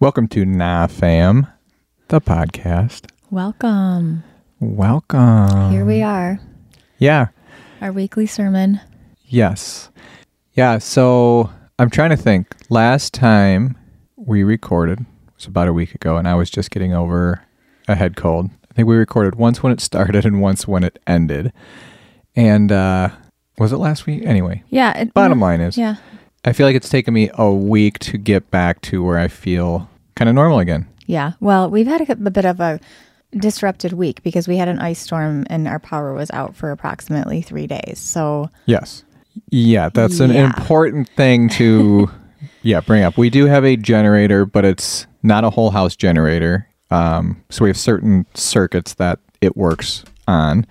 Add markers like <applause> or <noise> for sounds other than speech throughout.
Welcome to Nah Fam, the podcast. Welcome. Welcome. Here we are, Yeah. our weekly sermon. Yes. Yeah. So I'm trying to think. Last time we recorded was about a week ago, and I was just getting over a head cold. I think we recorded once when it started and once when it ended. And uh, was it last week? Anyway, Yeah. It, bottom line is, Yeah. I feel like it's taken me a week to get back to where I feel kind of normal again. Yeah. Well, we've had a, a bit of a disrupted week because we had an ice storm and our power was out for approximately three days. So, Yes. Yeah, that's an Yeah. important thing to <laughs> yeah, bring up. We do have a generator, but it's not a whole house generator. Um, so we have certain circuits that it works on.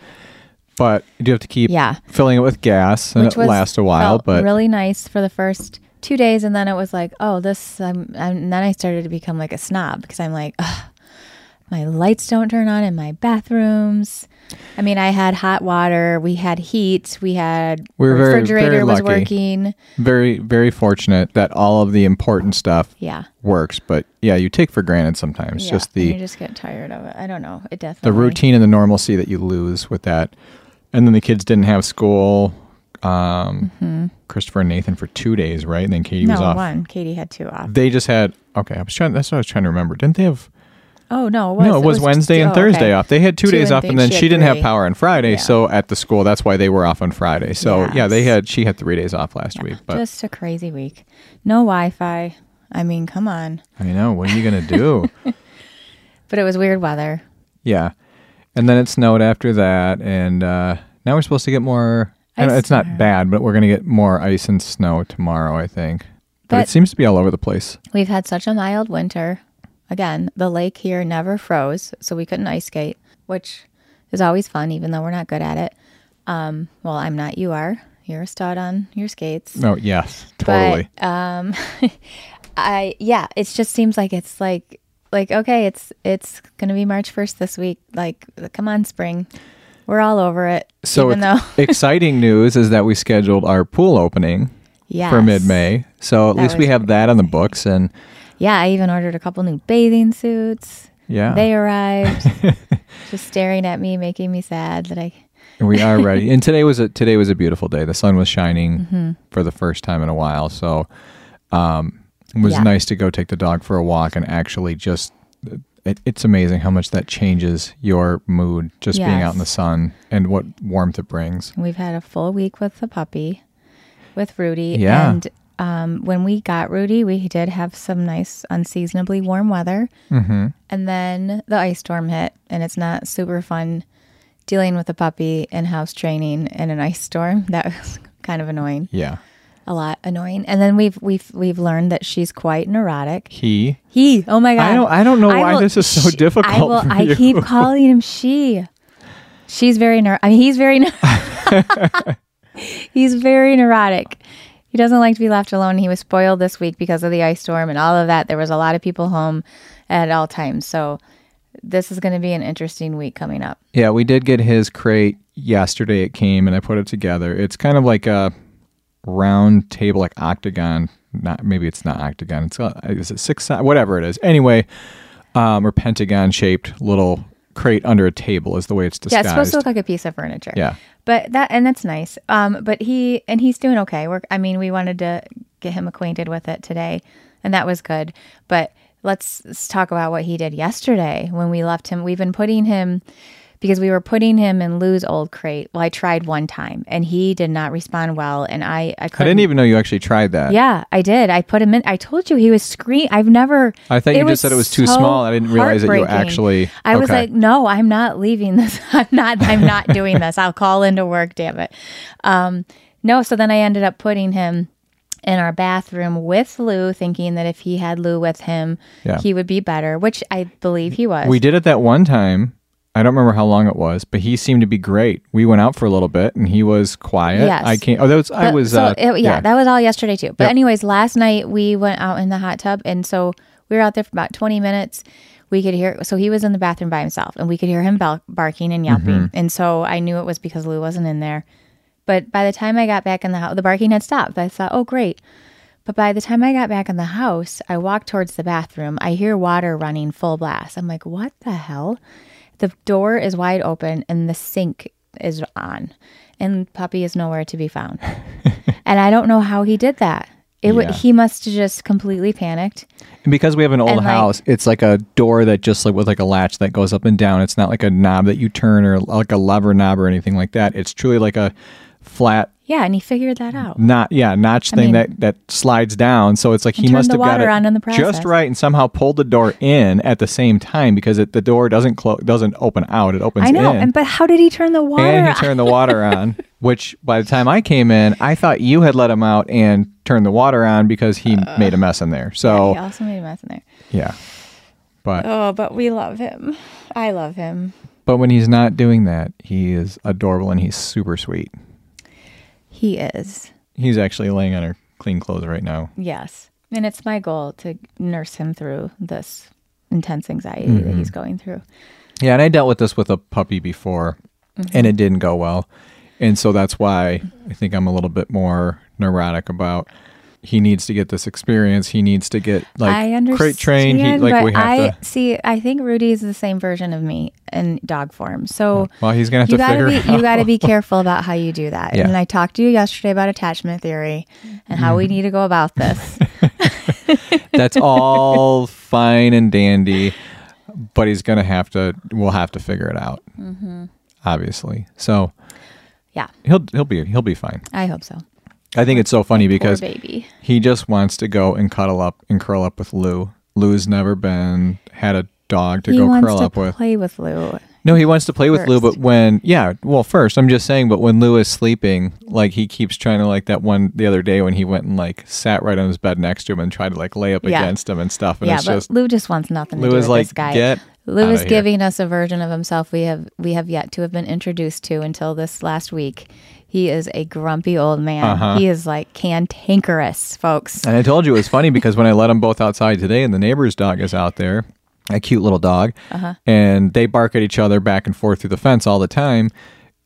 But you do have to keep Yeah. filling it with gas and which it lasts a while, but really nice for the first two days. And then it was like, oh, this, um, and then I started to become like a snob because I'm like, my lights don't turn on in my bathrooms. I mean, I had hot water, we had heat, we had We were very, refrigerator very was lucky. working. very very fortunate that all of the important stuff Yeah. works. But yeah, you take for granted sometimes Yeah, just the you just get tired of it. I don't know. It definitely the routine and the normalcy that you lose with that. And then the kids didn't have school. Um, Christopher and Nathan for two days, right? And then Katie Mm-hmm. No was off. one. Katie had two off. They just had okay. I was trying. That's what I was trying to remember. Didn't they have? Oh no, it was, no, it was, Wednesday and oh, Thursday okay. off. They had two, Two days and off, and then she she, didn't have power on Friday. Yeah. So at the school, that's why they were off on Friday. So yeah, they had. She had three days off last week. But Just a crazy week. No Wi-Fi. I mean, come on. I know. What are you gonna do? <laughs> But it was weird weather. yeah, and then it snowed after that, and uh, now we're supposed to get more. It's not bad, but we're gonna get more ice and snow tomorrow. I think. But, it seems to be all over the place. We've had such a mild winter. Again, the lake here never froze, so we couldn't ice skate, which is always fun, even though we're not good at it. Um, well, I'm not. You are. You're a stud on your skates. Oh yes, totally. But um, <laughs> I yeah, it just seems like it's like like okay, it's it's gonna be March first this week. Like, come on, spring, we're all over it. so even though <laughs> exciting news is that we scheduled our pool opening yeah, for mid-May. So at That least we have that on the books, and Yeah, I even ordered a couple new bathing suits. yeah, They arrived, <laughs> just staring at me, making me sad that I. we are <laughs> ready. and today was a today was a beautiful day. The sun was shining Mm-hmm. for the first time in a while, so um, it was Yeah. nice to go take the dog for a walk and actually just. It, it's amazing how much that changes your mood just being out in the sun and what warmth it brings. We've had a full week with the puppy, with Rudy. Yeah. And um, when we got Rudy, we did have some nice, unseasonably warm weather. Mm-hmm. And then the ice storm hit, and it's not super fun dealing with a puppy and house training in an ice storm. <laughs> That was kind of annoying, Yeah, a lot annoying. And then we've we've we've learned that she's quite neurotic. he. He, oh my god, I don't. I don't know why will- this is so she- difficult. I will. I keep <laughs> calling him she. She's very neur. I mean, he's very. neur- <laughs> he's very neurotic. He doesn't like to be left alone. He was spoiled this week because of the ice storm and all of that. There was a lot of people home at all times. So this is going to be an interesting week coming up. Yeah, we did get his crate yesterday. It came and I put it together. It's kind of like a round table, like octagon. Not maybe it's not octagon. It's uh, is it six? Whatever it is. Anyway, um, or pentagon shaped little crate under a table is the way it's described. Yeah, it's supposed to look like a piece of furniture. yeah, but that and that's nice. Um, but he and he's doing okay. We're, I mean, we wanted to get him acquainted with it today, and that was good. But let's, let's talk about what he did yesterday when we left him. We've been putting him because we were putting him in Lou's old crate. Well, I tried one time, and he did not respond well, and I I couldn't. I didn't even know you actually tried that. yeah, I did. I put him in. I told you he was scream. I've never. I thought you just said it was too so small. I didn't realize that you actually. I was okay. like, no, I'm not leaving this. <laughs> I'm not. I'm not doing this. I'll call into work. Damn it. Um, no. So then I ended up putting him in our bathroom with Lou, thinking that if he had Lou with him, Yeah. he would be better. Which I believe he was. We did it that one time. I don't remember how long it was, but he seemed to be great. We went out for a little bit, and he was quiet. Yes. I can't. Oh, that was. I was. so uh, it- yeah, that was all yesterday too. But Yep. anyways, last night we went out in the hot tub, and so we were out there for about twenty minutes. We could hear. So he was in the bathroom by himself, and we could hear him bel- barking and yelping. Mm-hmm. And so I knew it was because Lou wasn't in there. But by the time I got back in the house, the barking had stopped. I thought, oh great. But by the time I got back in the house, I walked towards the bathroom. I hear water running full blast. I'm like, what the hell? The door is wide open and the sink is on, and Puppy is nowhere to be found. <laughs> and I don't know how he did that. It Yeah. he must have just completely panicked. And because we have an old And, like- house, it's like a door that just like with like a latch that goes up and down. It's not like a knob that you turn or like a lever knob or anything like that. It's truly like a flat Yeah, and he figured that out. not yeah notch thing mean- that that slides down so it's like he must have got it on in the just right and somehow pulled the door in at the same time because it, the door doesn't close doesn't open out it opens I know, in and but how did he turn the water? and he on? turned the water <laughs> on which by the time i came in i thought you had let him out and turned the water on because he uh, made a mess in there so He also made a mess in there. yeah but Oh, but we love him. I love him. but when he's not doing that he is adorable and he's super sweet He is. he's actually laying on her clean clothes right now Yes. And it's my goal to nurse him through this intense anxiety Mm-hmm. that he's going through. Yeah, and I dealt with this with a puppy before, Mm-hmm. and it didn't go well, and so that's why I think I'm a little bit more neurotic about. He needs to get this experience. He needs to get like I understand, crate trained. He, like we have I to. see. I think Rudy is the same version of me in dog form. So Well, he's gonna have you to gotta figure. be you gotta be <laughs> careful about how you do that. Yeah. And I talked to you yesterday about attachment theory and how we Mm-hmm. need to go about this. <laughs> That's all fine and dandy, but he's gonna have to. We'll have to figure it out. Mm-hmm. Obviously, so yeah, he'll he'll be he'll be fine. I hope so. I think it's so funny Poor because he just wants to go and cuddle up and curl up with Lou. Lou's never been had a dog to he go curl to up with. play with Lou. No, he wants to play with Lou, but when yeah, well, first I'm just saying, but when Lou is sleeping, like he keeps trying to like that one the other day when he went and like sat right on his bed next to him and tried to like lay up Yeah. against him and stuff, and yeah, but just Lou just wants nothing to Lou do is with like this guy. get Lou is giving us a version of himself we have we have yet to have been introduced to until this last week. He is a grumpy old man. Uh-huh. He is like cantankerous, folks. And I told you it was funny because when I let them both outside today, and the neighbor's dog is out there, a cute little dog, Uh-huh. and they bark at each other back and forth through the fence all the time.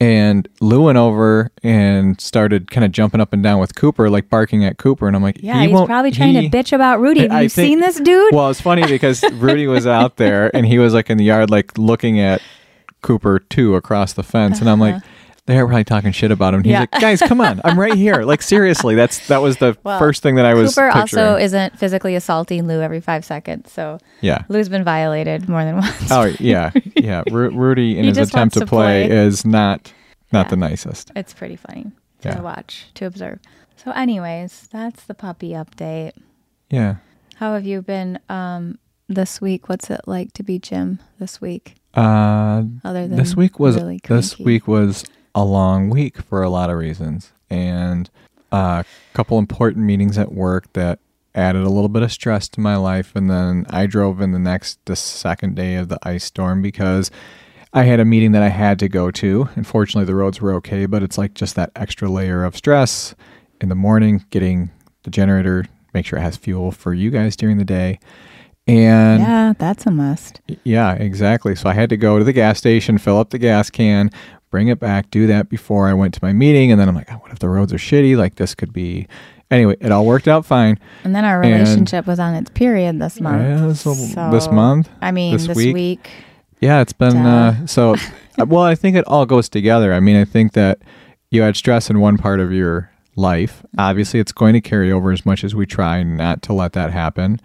And Lou went over and started kind of jumping up and down with Cooper, like barking at Cooper. And I'm like, Yeah, he he's probably trying he- to bitch about Rudy. <laughs> Have I you think- seen this dude? Well, it's funny because <laughs> Rudy was out there and he was like in the yard, like looking at Cooper too across the fence, and I'm like, uh-huh. They're probably talking shit about him. And he's. Yeah. like, guys, come on, I'm right here. Like <laughs> seriously, that's that was the Well, first thing that I was Cooper picturing. also isn't physically assaulting Lou every five seconds, so yeah. Lou's been violated more than once. Oh yeah, yeah. Ru- <laughs> Rudy in his attempt to to play, play. is not not Yeah. the nicest. It's pretty funny to Yeah. watch, to observe. So, anyways, that's the puppy update. Yeah. How have you been um, this week? What's it like to be Jim this week? Uh, Other than this week was really this week was a long week for a lot of reasons, and a couple important meetings at work that added a little bit of stress to my life. And then I drove in the next the second day of the ice storm because I had a meeting that I had to go to. Unfortunately, the roads were okay, but it's like just that extra layer of stress in the morning, getting the generator, make sure it has fuel for you guys during the day. And yeah, that's a must. yeah, exactly. So I had to go to the gas station, fill up the gas can, bring it back, do that before I went to my meeting. And then I'm like, oh, what if the roads are shitty? Like this could be. Anyway, it all worked out fine. And then our And- relationship was on its period this month. Yeah, so So, this month, I mean, this this, week? week. yeah, it's been uh, so. <laughs> uh, well, I think it all goes together. I mean, I think that you had stress in one part of your life. Obviously, it's going to carry over as much as we try not to let that happen.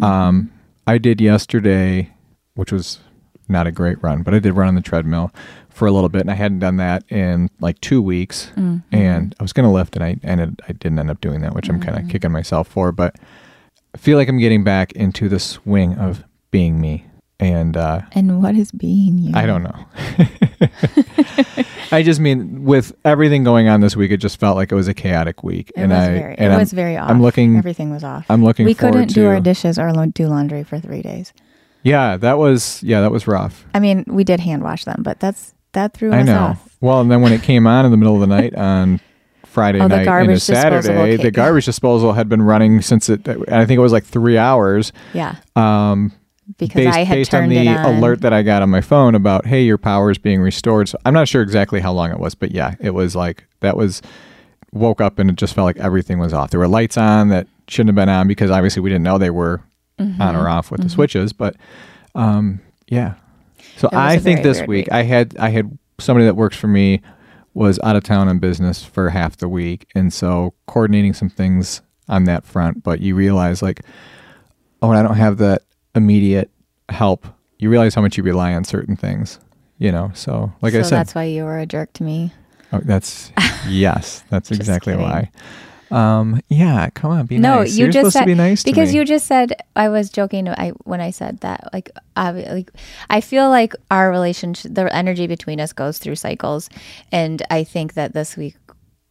Um, I did yesterday, which was not a great run, but I did run on the treadmill for a little bit, and I hadn't done that in like two weeks. And I was going to lift, and I ended, I didn't end up doing that, which I'm kind of kicking myself for. But I feel like I'm getting back into the swing of being me, and uh, And what is being you? I don't know. <laughs> I just mean with everything going on this week, it just felt like it was a chaotic week, It and was I very. and it I'm, was very off. I'm looking. Everything was off. I'm looking we couldn't to. do our dishes or do laundry for three days. Yeah, that was yeah, that was rough. I mean, we did hand wash them, but that's that threw I us know. off. Well, and then when it came on in the middle of the night on <laughs> Friday Oh, night into garbage disposable Saturday, the garbage disposal had been running since it. I think it was like three hours. Yeah, Um, because based, I had based on turned the it on. alert that I got on my phone about, hey, your power is being restored. So I'm not sure exactly how long it was, but yeah, it was like that was woke up and it just felt like everything was off. There were lights on that shouldn't have been on because obviously we didn't know they were Mm-hmm. on or off with the switches. But um, yeah. So I think this week week. I had I had somebody that works for me was out of town on business for half the week, and so coordinating some things on that front. But you realize like, oh, and I don't have that immediate help. You realize how much you rely on certain things. You know, so like so I said, that's why you were a jerk to me. Oh, that's yes, that's <laughs> exactly kidding. why. Um, yeah, come on, be No, nice. you You're just supposed said to be nice to because me. you just said I was joking. I when I said that, like, I, like I feel like our relationship, the energy between us goes through cycles, and I think that this week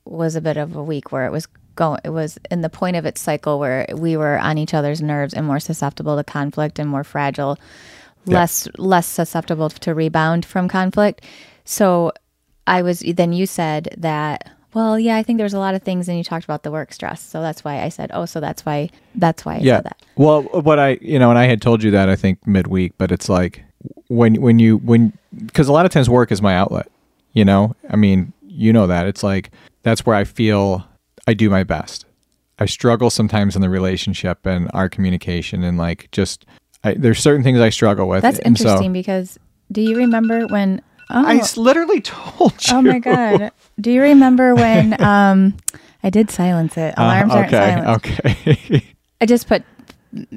was a bit of a week where it was going. It was in the point of its cycle where we were on each other's nerves and more susceptible to conflict and more fragile, Yeah. less less susceptible to rebound from conflict. So I was then you said that well yeah I think there's a lot of things and you talked about the work stress so that's why I said oh so that's why that's why I yeah. said that Well, what I you know, and I had told you that I think midweek, but it's like when when you when because a lot of times work is my outlet. You know, I mean, you know that it's like that's where I feel I do my best. I struggle sometimes in the relationship and our communication and like just I, there's certain things I struggle with. that's and so- interesting because do you remember when oh I literally <laughs> told you. oh my god do you remember when <laughs> um I did silence it Uh, alarms aren't okay, silent okay. <laughs> I just put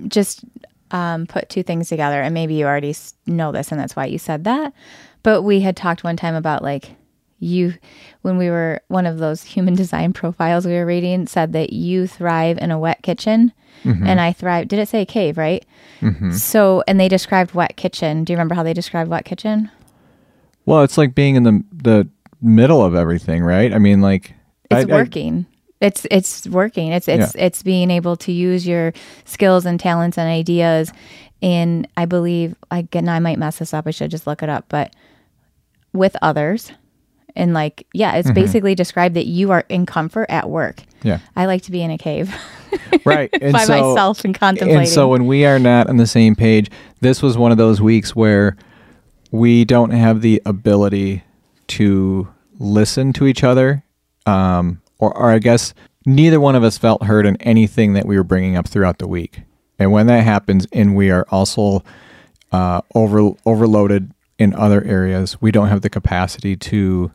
just um, put two things together, and maybe you already know this, and that's why you said that. But we had talked one time about like you when we were one of those human design profiles we were reading said that you thrive in a wet kitchen, and I thrive. Did it say cave? Right. So, and they described wet kitchen. Do you remember how they described wet kitchen? Well, it's like being in the the middle of everything, right? I mean, like It's I- I- working. it's it's working. It's it's it's being able to use your skills and talents and ideas. And I believe I again, I might mess this up. I should just look it up, but with others, and like yeah, Mm-hmm. it's basically described that you are in comfort at work. yeah, I like to be in a cave <laughs> right. <laughs> And by so, myself and contemplating. And so when we are not on the same page, this was one of those weeks where we don't have the ability to listen to each other, um, or, or I guess neither one of us felt heard in anything that we were bringing up throughout the week. And when that happens, and we are also uh, over overloaded in other areas, we don't have the capacity to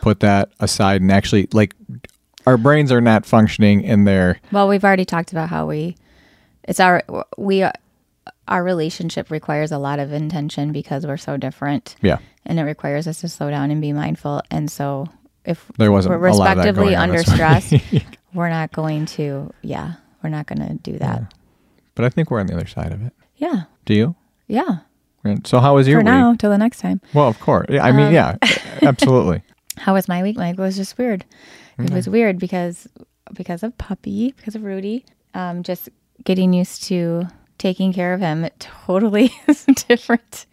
put that aside and actually like our brains are not functioning in their Well, we've already talked about how we it's our we our relationship requires a lot of intention because we're so different. yeah And it requires us to slow down and be mindful. And so if There wasn't we're a lot of that respectively under stress, <laughs> we're not going to yeah, we're not going to do that. But I think we're on the other side of it. Yeah. Do you? Yeah. And So how was your For week? now, till the next time. Well, of course. Yeah, I mean, Um, yeah, <laughs> absolutely. How was my week? My week was just weird. It was weird because because of puppy, because of Rudy. Um, just getting used to taking care of him. It totally <laughs> is a different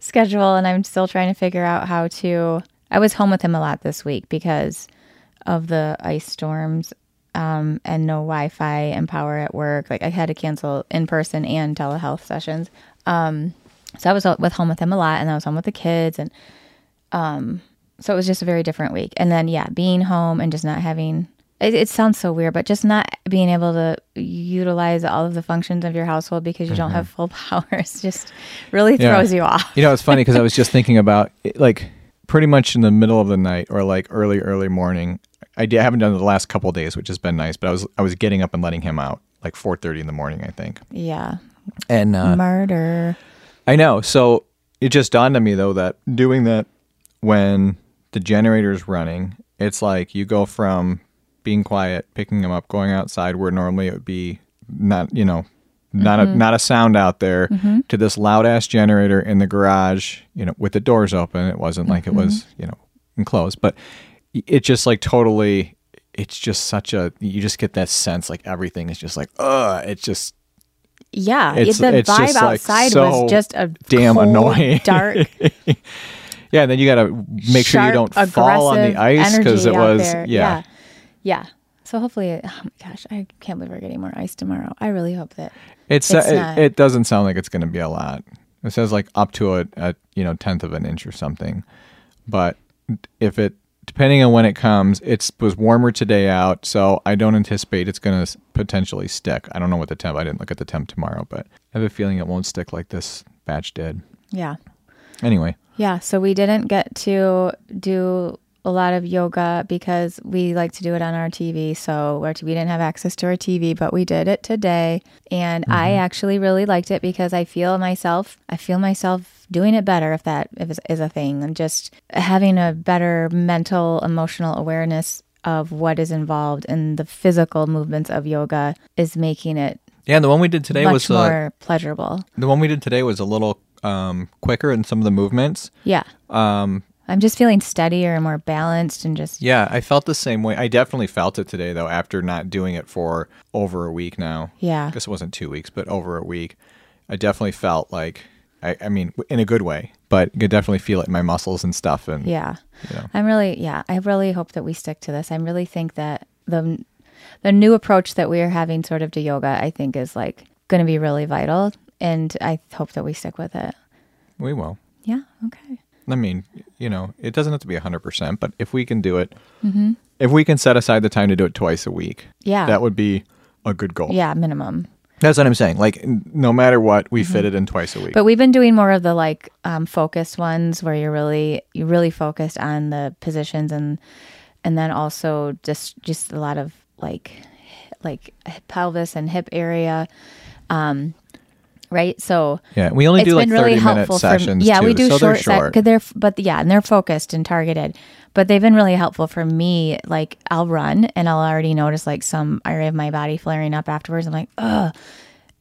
schedule, and I'm still trying to figure out how to. I was home with him a lot this week because of the ice storms um, and no Wi-Fi and power at work. Like I had to cancel in person and telehealth sessions. Um, so I was with home with him a lot, and I was home with the kids, and so it was just a very different week. And then, yeah, being home and just not having it, it sounds so weird, but just not being able to utilize all of the functions of your household because you don't have full <laughs> powers just really Mm-hmm. Yeah. throws you off. You know, it's funny because I was just <laughs> thinking about it, like pretty much in the middle of the night or like early, early morning. I, did, I haven't done it the last couple of days, which has been nice. But I was I was getting up and letting him out like four thirty in the morning, I think. Yeah. And uh, Murder. I know. So it just dawned on me though that doing that when the generator's running, it's like you go from being quiet, picking them up, going outside where normally it would be not, you know, not a not a sound out there to this loud ass generator in the garage, you know, with the doors open. It wasn't like it was, you know, enclosed, but it just like totally it's just such a you just get that sense like everything is just like uh it's just Yeah. It's- the it's vibe just, like, outside so was just a damn cold, annoying. dark, <laughs> yeah and then you got to make sure you don't fall on the ice because it was yeah. yeah. Yeah. So hopefully, oh my gosh, I can't believe we're getting more ice tomorrow. I really hope that. It's, It's uh, not. it, it doesn't sound like it's going to be a lot. It says like up to a, a you know tenth of an inch or something, but if it depending on when it comes, it was warmer today out, so I don't anticipate it's going to potentially stick. I don't know what the temp. I didn't look at the temp tomorrow, but I have a feeling it won't stick like this batch did. Yeah. Anyway, Yeah. So we didn't get to do a lot of yoga because we like to do it on our TV. So we didn't have access to our TV, but we did it today. And I actually really liked it because I feel myself, I feel myself doing it better if that if is, is a thing and just having a better mental, emotional awareness of what is involved in the physical movements of yoga is making it yeah, the one we did today much was uh, more pleasurable. the one we did today was a little um, quicker in some of the movements. Yeah. Um, I'm just feeling steadier and more balanced and just yeah, I felt the same way. I definitely felt it today though after not doing it for over a week now. yeah. I guess it wasn't two weeks, but over a week. I definitely felt like, I, I mean, in a good way, but you could definitely feel it in my muscles and stuff. And Yeah. you know, I'm really yeah, I really hope that we stick to this. I really think that the the new approach that we are having sort of to yoga, I think is like going to be really vital and I hope that we stick with it. we will. Yeah, okay. I mean, you know, it doesn't have to be 100%, but if we can do it, if we can set aside the time to do it twice a week, Yeah. that would be a good goal. yeah, minimum. That's what I'm saying. Like, no matter what, we fit it in twice a week. But we've been doing more of the like um, focused ones where you're really you really focused on the positions and and then also just just a lot of like like pelvis and hip area, um, right? So yeah, we only do like 30 really minute sessions. for yeah too, we do so they're short, set they're but yeah and they're focused and targeted but they've been really helpful for me like i'll run and i'll already notice like some area of my body flaring up afterwards i'm like ugh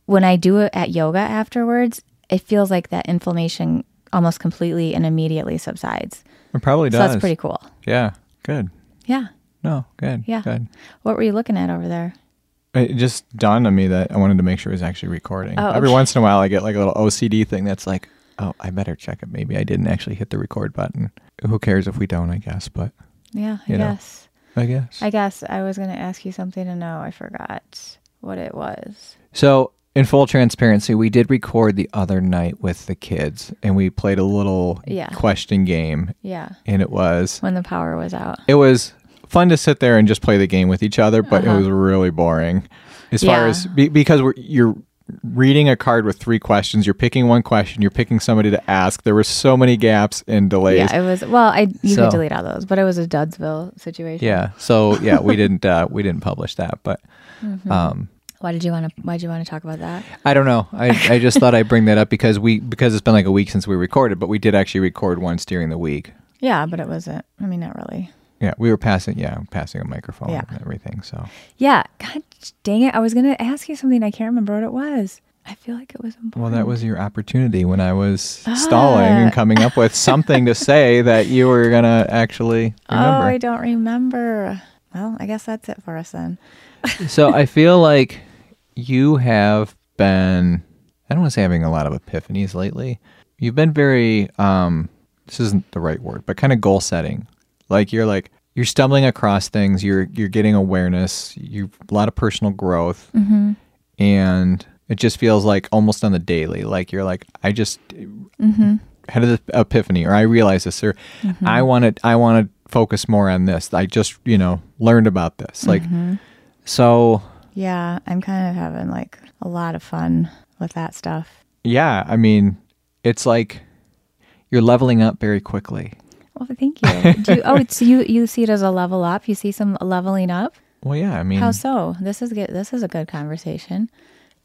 when i do it at yoga afterwards it feels like that inflammation almost completely and immediately subsides It probably so does. that's pretty cool Yeah, good. yeah No, good. Yeah. Good. what were you looking at over there It just dawned on me that I wanted to make sure it was actually recording. Oh, Every okay. once in a while, I get like a little OCD thing that's like, oh, I better check it. Maybe I didn't actually hit the record button. Who cares if we don't, I guess, but yeah i You know. guess I guess. i guess i was going to ask you something and no i forgot what it was So, in full transparency, we did record the other night with the kids and we played a little Yeah. question game yeah and it was when the power was out it was fun to sit there and just play the game with each other, but Uh-huh. it was really boring. As far as be, because we're you're reading a card with three questions, you're picking one question, you're picking somebody to ask. There were so many gaps and delays. Yeah, it was. Well, I you So- could delete all those, but it was a Dudsville situation. Yeah. So yeah, we didn't uh, we didn't publish that, but Mm-hmm. um, Why did you want to? Why did you want to talk about that? I don't know. I, I just thought I'd bring that up because we because it's been like a week since we recorded, but we did actually record once during the week. Yeah, but it wasn't. I mean, not really. Yeah, we were passing yeah passing a microphone Yeah. and everything. So Yeah. God dang it! I was gonna ask you something. I can't remember what it was. I feel like it was important. well, that was your opportunity when I was stalling and Ah. coming up with something to say <laughs> that you were gonna actually Remember. Oh. I don't remember. Well, I guess that's it for us then. so <laughs> I feel like you have been I don't want to say having a lot of epiphanies lately. You've been very um this isn't the right word, but kind of goal setting. Like you're like you're stumbling across things, you're you're getting awareness, you a lot of personal growth Mm-hmm. and it just feels like almost on the daily. Like you're like I just Mm-hmm. had an epiphany or I realized this or I want to I want to focus more on this. I just, you know, learned about this. Like Mm-hmm. so Yeah, I'm kind of having like a lot of fun with that stuff. Yeah, I mean, it's like you're leveling up very quickly. Well, thank you. Do you oh, so you you see it as a level up? You see some leveling up? Well, yeah, I mean, How so? This is good. This is a good conversation.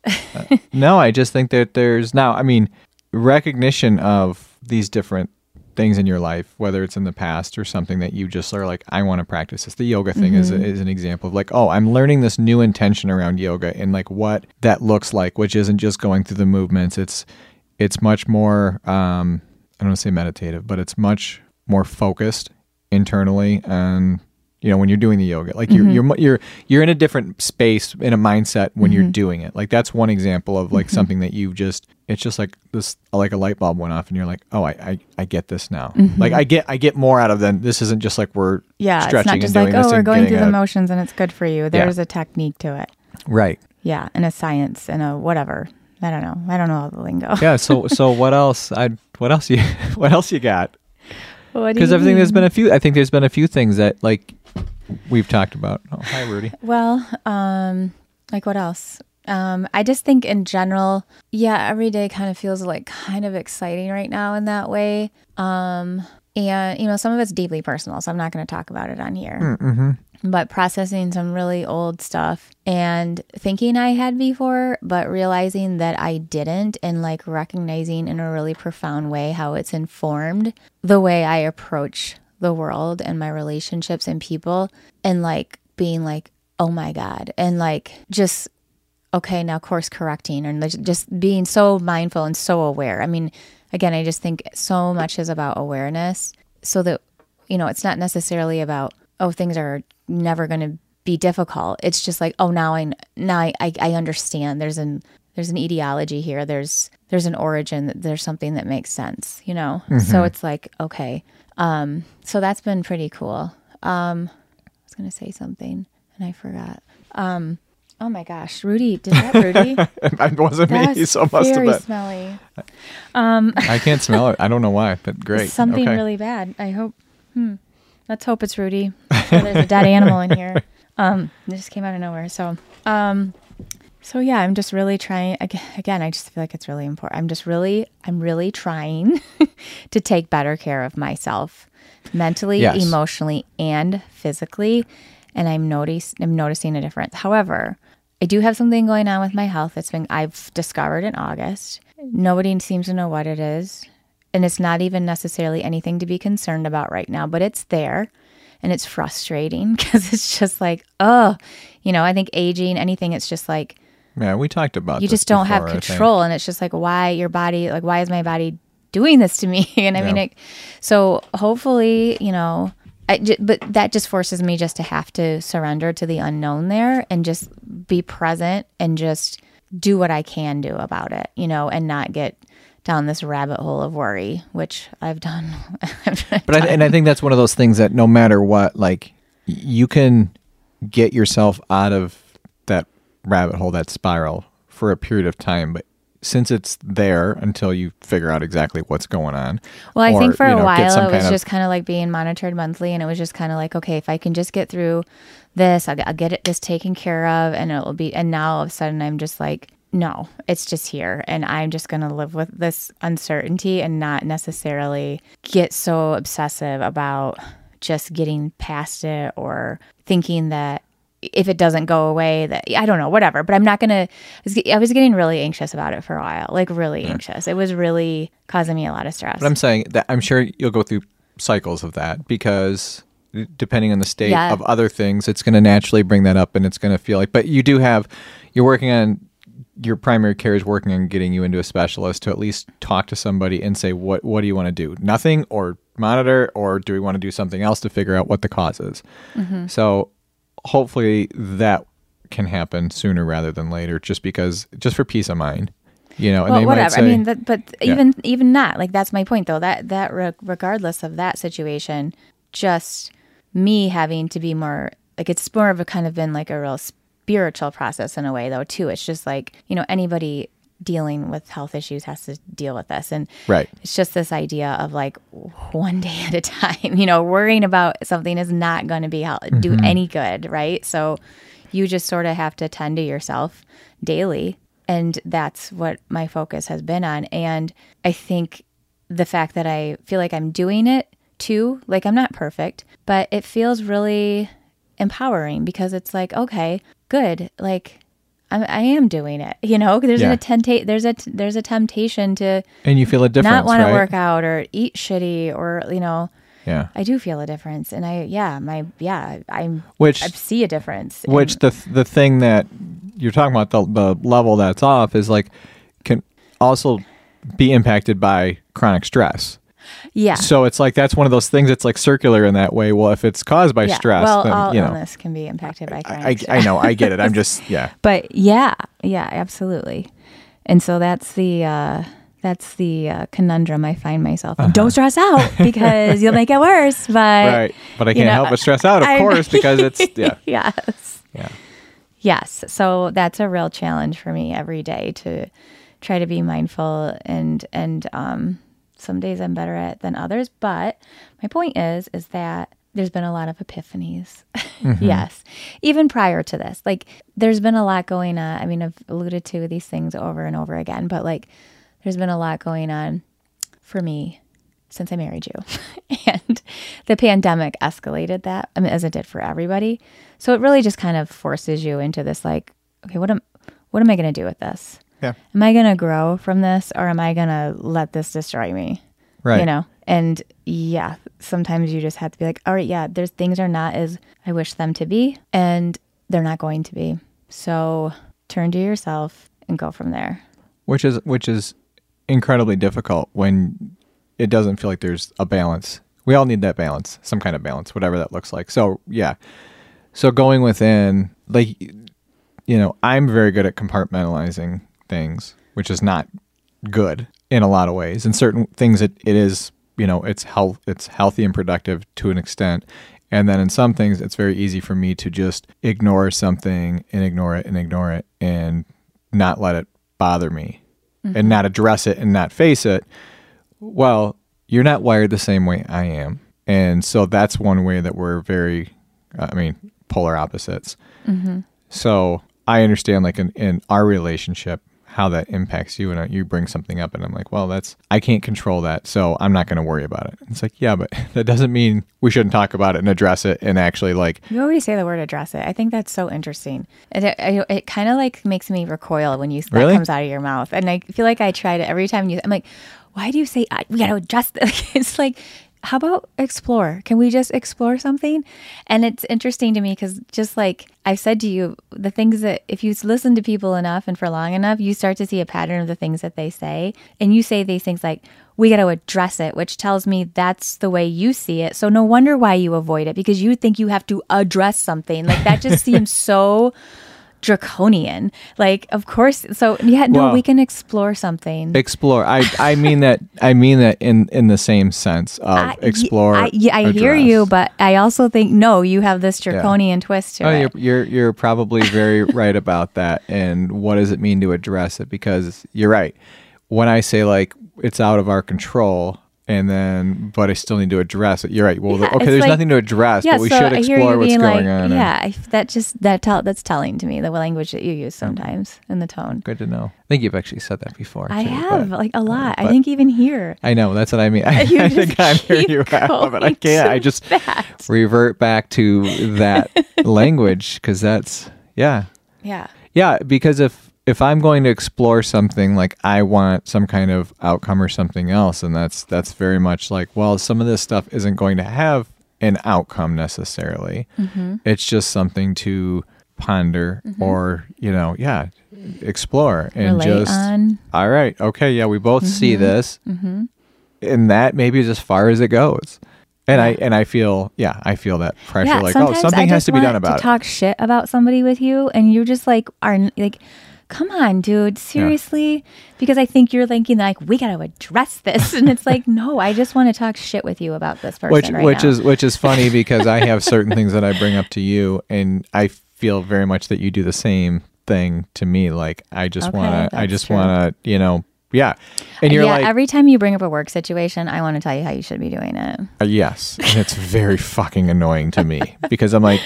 <laughs> no, I just think that there's now, I mean, recognition of these different things in your life, whether it's in the past or something that you just are like, I want to practice this. The yoga thing is, is an example of like, oh, I'm learning this new intention around yoga and like what that looks like, which isn't just going through the movements. It's, it's much more, um, I don't want to say meditative, but it's much more focused internally and you know when you're doing the yoga like you're mm-hmm. you're you're you're in a different space in a mindset when you're mm-hmm. doing it. Like that's one example of like mm-hmm. something that you've just it's just like this like a light bulb went off and you're like oh i i, I get this now. Like i get i get more out of than this isn't just like we're Yeah, it's not just like oh, we're going through the motions and it's good for you. There's a technique to it. right. Yeah, and a science and a whatever. I don't know. I don't know all the lingo. yeah so so <laughs> what else? I what else you <laughs> what else you got Because I think there's been a few. I think there's been a few things that like we've talked about. Oh, hi, Rudy. Well, um, like what else? Um, I just think in general, yeah, every day kind of feels like kind of exciting right now in that way. Um, and you know, some of it's deeply personal, so I'm not going to talk about it on here. But processing some really old stuff and thinking I had before, but realizing that I didn't, and like recognizing in a really profound way how it's informed the way I approach the world and my relationships and people, and like being like, oh my God, and like just okay, now course correcting and just being so mindful and so aware. I mean, again, I just think so much is about awareness so that, you know, it's not necessarily about, oh, things are never going to be difficult. It's just like, oh, now I, now I, I, I understand there's an, there's an ideology here. There's, there's an origin. There's something that makes sense, you know? So it's like, okay. Um, so that's been pretty cool. Um, I was going to say something and I forgot. Um, oh my gosh, Rudy, did that Rudy? <laughs> it wasn't me, That's so it must have very been. smelly. I can't smell it. I don't know why, but <laughs> great. Something okay. really bad. I hope. Hmm. Let's hope it's Rudy. Sure <laughs> there's a dead animal in here. Um, it just came out of nowhere. So, um, so yeah, I'm just really trying. Again, I just feel like it's really important. I'm just really, I'm really trying <laughs> to take better care of myself, mentally, Yes. emotionally, and physically. And I'm notice, I'm noticing a difference. However, I do have something going on with my health. It's been I've discovered in August. Nobody seems to know what it is. And it's not even necessarily anything to be concerned about right now, but it's there and it's frustrating <laughs> because it's just like, oh, you know, I think aging, anything, it's just like Yeah, we talked about. you just don't before, have control. And it's just like, why your body, like, why is my body doing this to me? <laughs> and I mean, it, so hopefully, you know, I but that just forces me just to have to surrender to the unknown there and just be present and just do what I can do about it, you know, and not get down this rabbit hole of worry, which I've done. <laughs> But I, and I think that's one of those things that no matter what, like you can get yourself out of that rabbit hole, that spiral for a period of time. But since it's there until you figure out exactly what's going on. Well, I or, think for you a know, while it was of- just kind of like being monitored monthly, and it was just kind of like, okay, if I can just get through this, I'll, get- I'll get it this taken care of, and it will be. And now all of a sudden, I'm just like, no, it's just here, and I'm just gonna live with this uncertainty and not necessarily get so obsessive about just getting past it or thinking that if it doesn't go away that I don't know whatever. But I'm not going to I was getting really anxious about it for a while like really anxious. It was really causing me a lot of stress. But I'm saying that I'm sure you'll go through cycles of that because depending on the state Yeah. of other things, it's going to naturally bring that up and it's going to feel like, but you do have, you're working on, your primary care is working on getting you into a specialist to at least talk to somebody and say, what, what do you want to do? Nothing or monitor, or do we want to do something else to figure out what the cause is? Mm-hmm. So hopefully that can happen sooner rather than later, just because, just for peace of mind. You know, and well, they whatever. say, I mean, that, but Yeah. even even that, like that's my point, though. That that re- regardless of that situation, just me having to be more like it's more of a kind of been like a real spiritual process in a way, though. Too, it's just like you know anybody dealing with health issues has to deal with this, and right. it's just this idea of like one day <laughs> at a time. You know, worrying about something is not going to be hel- do Mm-hmm. any good, right? So you just sort of have to tend to yourself daily, and that's what my focus has been on. And I think the fact that I feel like I'm doing it too, like I'm not perfect, but it feels really empowering because it's like, okay, good, like. I'm, I am doing it, you know. There's Yeah. a tempta- there's a there's a temptation to And you feel a difference, not want right? to work out or eat shitty or you know Yeah. i do feel a difference and i yeah my yeah i'm Which i see a difference Which And- the the thing that you're talking about the the level that's off is like can also be impacted by chronic stress. Yeah So it's like that's one of those things that's like circular in that way. Well, if it's caused by yeah. stress, well then all you know. illness can be impacted by I, chronic I know, I get it. I'm just yeah. <laughs> but yeah yeah absolutely and so that's the uh that's the uh, conundrum I find myself in. Don't stress out <laughs> because you'll make it worse. But Uh-huh. Right. But I can't know, help but stress out, of I'm- course, because it's <laughs> yeah. yes. Yeah. Yes. So that's a real challenge for me every day to try to be mindful and and um some days I'm better at than others. But my point is, is that there's been a lot of epiphanies. Mm-hmm. <laughs> yes. Even prior to this, like there's been a lot going on. I mean, I've alluded to these things over and over again, but like there's been a lot going on for me since I married you. <laughs> and the pandemic escalated that, I mean, as it did for everybody. So it really just kind of forces you into this like, okay, what am what am I going to do with this? Yeah. Am I going to grow from this or am I going to let this destroy me? Right. You know? And yeah, sometimes you just have to be like, all right, yeah, there's things are not as I wish them to be, and they're not going to be. So turn to yourself and go from there. which is which is incredibly difficult when it doesn't feel like there's a balance. We all need that balance, some kind of balance, whatever that looks like. So yeah, so going within, like, you know, I'm very good at compartmentalizing things, which is not good in a lot of ways. In certain things, it, it is, you know, it's health, it's healthy and productive to an extent. And then in some things, it's very easy for me to just ignore something and ignore it and ignore it and not let it bother me and mm-hmm. not address it and not face it. Well, you're not wired the same way I am. And so that's one way that we're very, I mean, polar opposites. Mm-hmm. So I understand, like, in, in our relationship, how that impacts you. And uh, you bring something up, and I'm like, well, that's, I can't control that. So I'm not going to worry about it. It's like, yeah, but <laughs> that doesn't mean we shouldn't talk about it and address it and actually, like, You always say the word address it. I think that's so interesting. It, it, it kind of like makes me recoil when you that Really? comes out of your mouth, and I feel like I try to every time you. I'm like, why do you say "I- we got to address this? <laughs> it's like, how about explore? Can we just explore something? And it's interesting to me because just like I've said to you, the things that if you listen to people enough and for long enough, you start to see a pattern of the things that they say, and you say these things like. We got to address it, which tells me that's the way you see it. So no wonder why you avoid it because you think you have to address something. Like that just <laughs> seems so draconian. Like, of course. So yeah, no, Well- we can explore something. explore. I, I mean that, I mean that in, in the same sense <laughs> of I- explore. I, yeah, I hear you, but I also think no, you have this draconian twist to Oh, it. you're, you're you're probably very <laughs> right about that. And what does it mean to address it? Because you're right. When I say like it's out of our control, and then but I still need to address it. You're right. Well, Yeah, okay, there's like- nothing to address, yeah, but we so should explore what's going like, on. Yeah, I, that just that tell that's telling to me the language that you use sometimes and the tone. Good to know. I think you've actually said that before. I too, have but- like a uh, lot. I think even here. I know that's what I mean. <laughs> I, <laughs> I think I'm keep you out, but I can't. I just that. revert back to that <laughs> language because that's yeah. Yeah. Yeah, because if if I'm going to explore something like I want some kind of outcome or something else, and that's that's very much like, well, some of this stuff isn't going to have an outcome necessarily. Mm-hmm. It's just something to ponder or, you know, yeah, explore and Relate just on. all right, okay, yeah, we both see Mm-hmm. this. And that maybe is as far as it goes. And I and I feel yeah, I feel that pressure like, oh, something has to be done about to it. Talk shit about somebody with you, and you just like are like, come on, dude, seriously? Because I think you're thinking like we got to address this, <laughs> and it's like, no, I just want to talk shit with you about this person which right which now. is which is funny because I have certain things that I bring up to you, and I feel very much that you do the same thing to me. Like I just Okay, want to, I just want to, you know, yeah. And you're yeah, like, every time you bring up a work situation, I want to tell you how you should be doing it. Uh, yes, and it's very <laughs> fucking annoying to me because I'm like,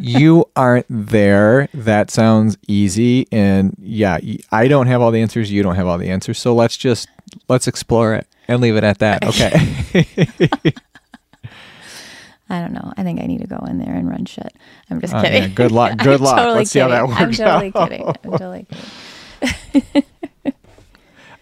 you aren't there. That sounds easy, and yeah, I don't have all the answers. You don't have all the answers. So let's just let's explore it and leave it at that. Okay. <laughs> I don't know. I think I need to go in there and run shit. I'm just Uh, kidding. yeah, good luck. <laughs> Good luck. Totally Let's see how that kidding. I'm totally out. kidding. I'm totally kidding.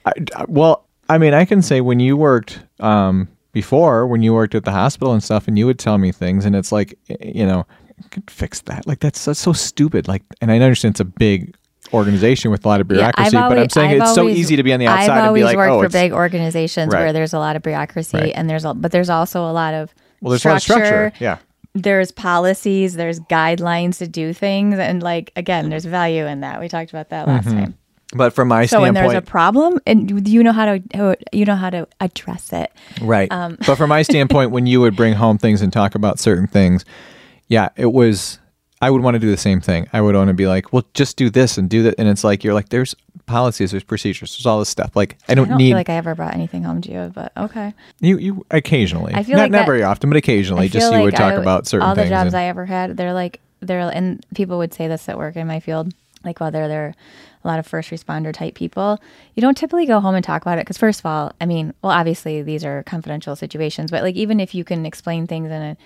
I, well, I mean, I can say when you worked um, before, when you worked at the hospital and stuff, and you would tell me things, and it's like, you know, I could fix that. Like that's that's so stupid. Like, and I understand it's a big organization with a lot of bureaucracy, but I'm saying I've it's so always- easy to be on the outside I've and be always like, worked oh, for big organizations Right. where there's a lot of bureaucracy Right. and there's a, but there's also a lot of well, there's a lot of structure. Yeah. There's policies, there's guidelines to do things, and like again, there's value in that. We talked about that last time. But from my standpoint. So when there's a problem, and you know how to you know how to address it. Right. Um, but from my <laughs> standpoint, when you would bring home things and talk about certain things, yeah, it was. I would want to do the same thing. I would want to be like, well, just do this and do that. And it's like, you're like, there's policies, there's procedures, there's all this stuff. Like, I don't, I don't need feel like I ever brought anything home to you, but okay. you, you occasionally, I feel not, like not that- very often, but occasionally, just feel you would talk about certain things. all the jobs and- I ever had. They're like they're and people would say this at work in my field, like whether they're a lot of first responder type people, you don't typically go home and talk about it because first of all, I mean, well, obviously these are confidential situations, but like even if you can explain things in a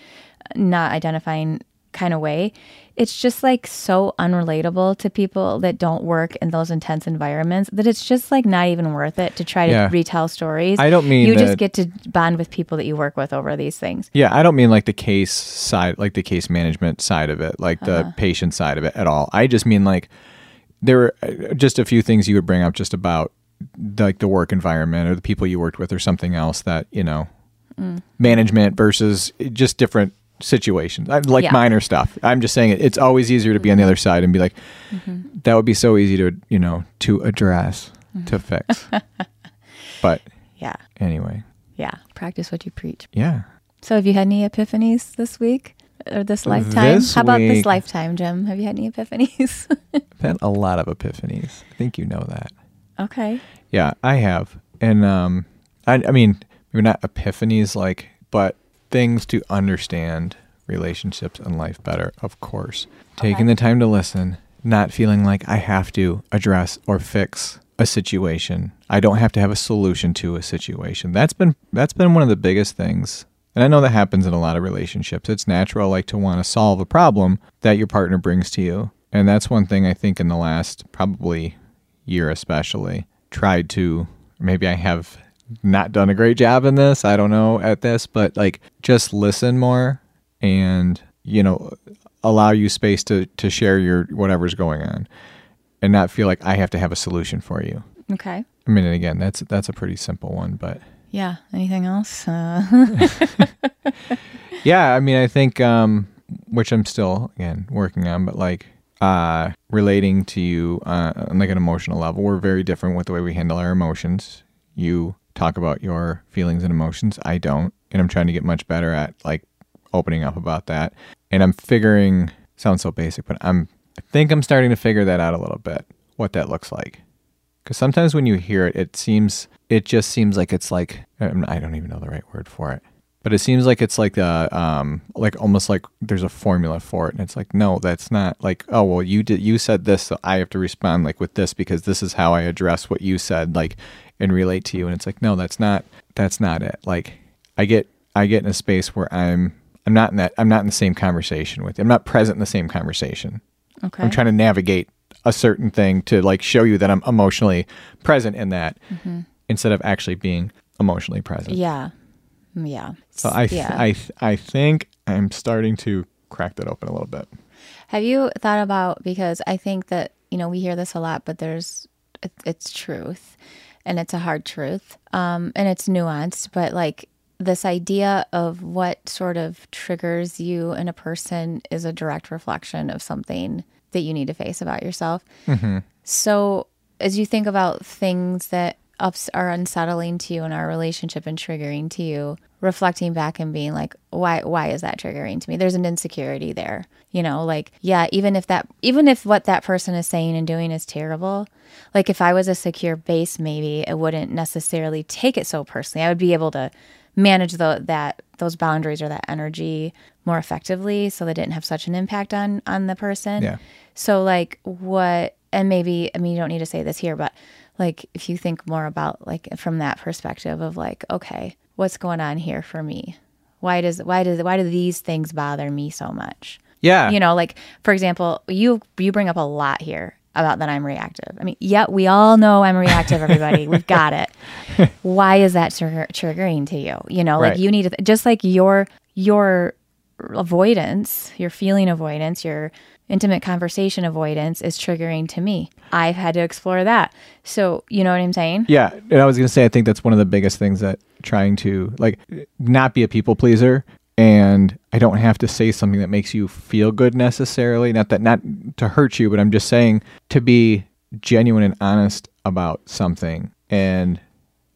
not identifying kind of way, it's just like so unrelatable to people that don't work in those intense environments that it's just like not even worth it to try to Yeah. retell stories. I don't mean you just get to bond with people that you work with over these things. Yeah, I don't mean like the case side, like the case management side of it, like Uh-huh. the patient side of it at all. I just mean like there were uh, just a few things you would bring up just about like the work environment or the people you worked with or something else that, you know, Mm. management versus just different situations, I- like Yeah. minor stuff. I'm just saying it, it's always easier to be on the other side and be like, Mm-hmm. that would be so easy to, you know, to address, to fix. <laughs> but Yeah. anyway, Yeah. Practice what you preach. yeah. So have you had any epiphanies this week or this lifetime? This How about this lifetime, Jim? Have you had any epiphanies? <laughs> I've had a lot of epiphanies. I think you know that. okay. Yeah, I have. And um I I mean, maybe not epiphanies like but things to understand relationships and life better, of course. Taking the time to listen, not feeling like I have to address or fix a situation. I don't have to have a solution to a situation. That's been that's been one of the biggest things. And I know that happens in a lot of relationships. It's natural like to want to solve a problem that your partner brings to you. And that's one thing I think in the last probably year especially tried to maybe I have not done a great job in this. I don't know at this, but like just listen more and you know allow you space to to share your whatever's going on and not feel like I have to have a solution for you. Okay. I mean, and again, that's that's a pretty simple one, but Yeah. Anything else? Uh, <laughs> yeah, I mean, I think um, which I'm still again working on, but like uh, relating to you uh, on like an emotional level, we're very different with the way we handle our emotions. You talk about your feelings and emotions. I don't, and I'm trying to get much better at like opening up about that. And I'm figuring sounds so basic, but I'm I think I'm starting to figure that out a little bit. What that looks like. Because sometimes when you hear it, it seems, it just seems like it's like, um, I don't even know the right word for it, but it seems like it's like a, um, like almost like there's a formula for it. And it's like, no, that's not like, oh, well, you did, you said this, so I have to respond like with this because this is how I address what you said, like, and relate to you. And it's like, no, that's not, that's not it. Like, I get, I get in a space where I'm, I'm not in that, I'm not in the same conversation with you. I'm not present in the same conversation. okay. I'm trying to navigate a certain thing to like show you that I'm emotionally present in that instead of actually being emotionally present. yeah. Mm, Yeah. So I th- yeah. I th- I think I'm starting to crack that open a little bit. Have you thought about because I think that you know we hear this a lot, but there's it, it's truth, and it's a hard truth, um, and it's nuanced. But like this idea of what sort of triggers you in a person is a direct reflection of something that you need to face about yourself. Mm-hmm. So as you think about things that ups are unsettling to you in our relationship and triggering to you, reflecting back and being like, why why is that triggering to me? There's an insecurity there. You know, like, yeah, even if that even if what that person is saying and doing is terrible, like if I was a secure base, maybe it wouldn't necessarily take it so personally. I would be able to manage the, that those boundaries or that energy more effectively so they didn't have such an impact on on the person. Yeah. So like what and maybe I mean you don't need to say this here, but like if you think more about like from that perspective of like, okay, what's going on here for me? Why does why does why do these things bother me so much? Yeah. You know, like for example, you you bring up a lot here about that I'm reactive. I mean, yeah, we all know I'm reactive. Everybody, <laughs> we've got it. Why is that trigger, triggering to you? You know, Right. like you need to just like your your avoidance, your feeling avoidance, your intimate conversation avoidance is triggering to me. I've had to explore that. So, you know what I'm saying? Yeah, and I was gonna say I think that's one of the biggest things that trying to like not be a people pleaser, and I don't have to say something that makes you feel good necessarily. Not that not to hurt you, but I'm just saying to be genuine and honest about something. And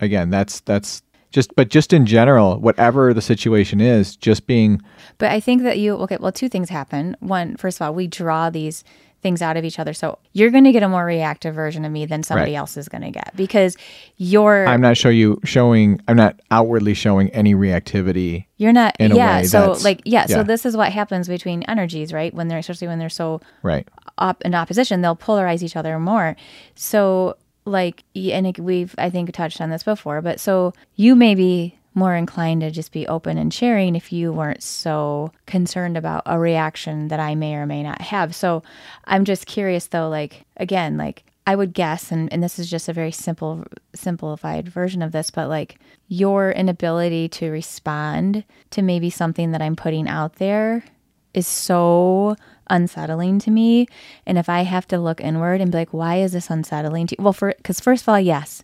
again, that's that's Just but just in general, whatever the situation is, just being But I think that you okay. Well, two things happen. One, first of all, we draw these things out of each other. So you're going to get a more reactive version of me than somebody Right. else is going to get because you're I'm not show you showing I'm not outwardly showing any reactivity. you're not in a yeah. so like yeah, yeah. So this is what happens between energies, right? When they're especially when they're so Right. op- in opposition, they'll polarize each other more. So, like, and we've, I think, touched on this before, but so you may be more inclined to just be open and sharing if you weren't so concerned about a reaction that I may or may not have. So, I'm just curious though, like, again, like, I would guess, and, and this is just a very simple, simplified version of this, but like your inability to respond to maybe something that I'm putting out there is so unsettling to me. And if I have to look inward and be like, why is this unsettling to you? Well, for because first of all, yes,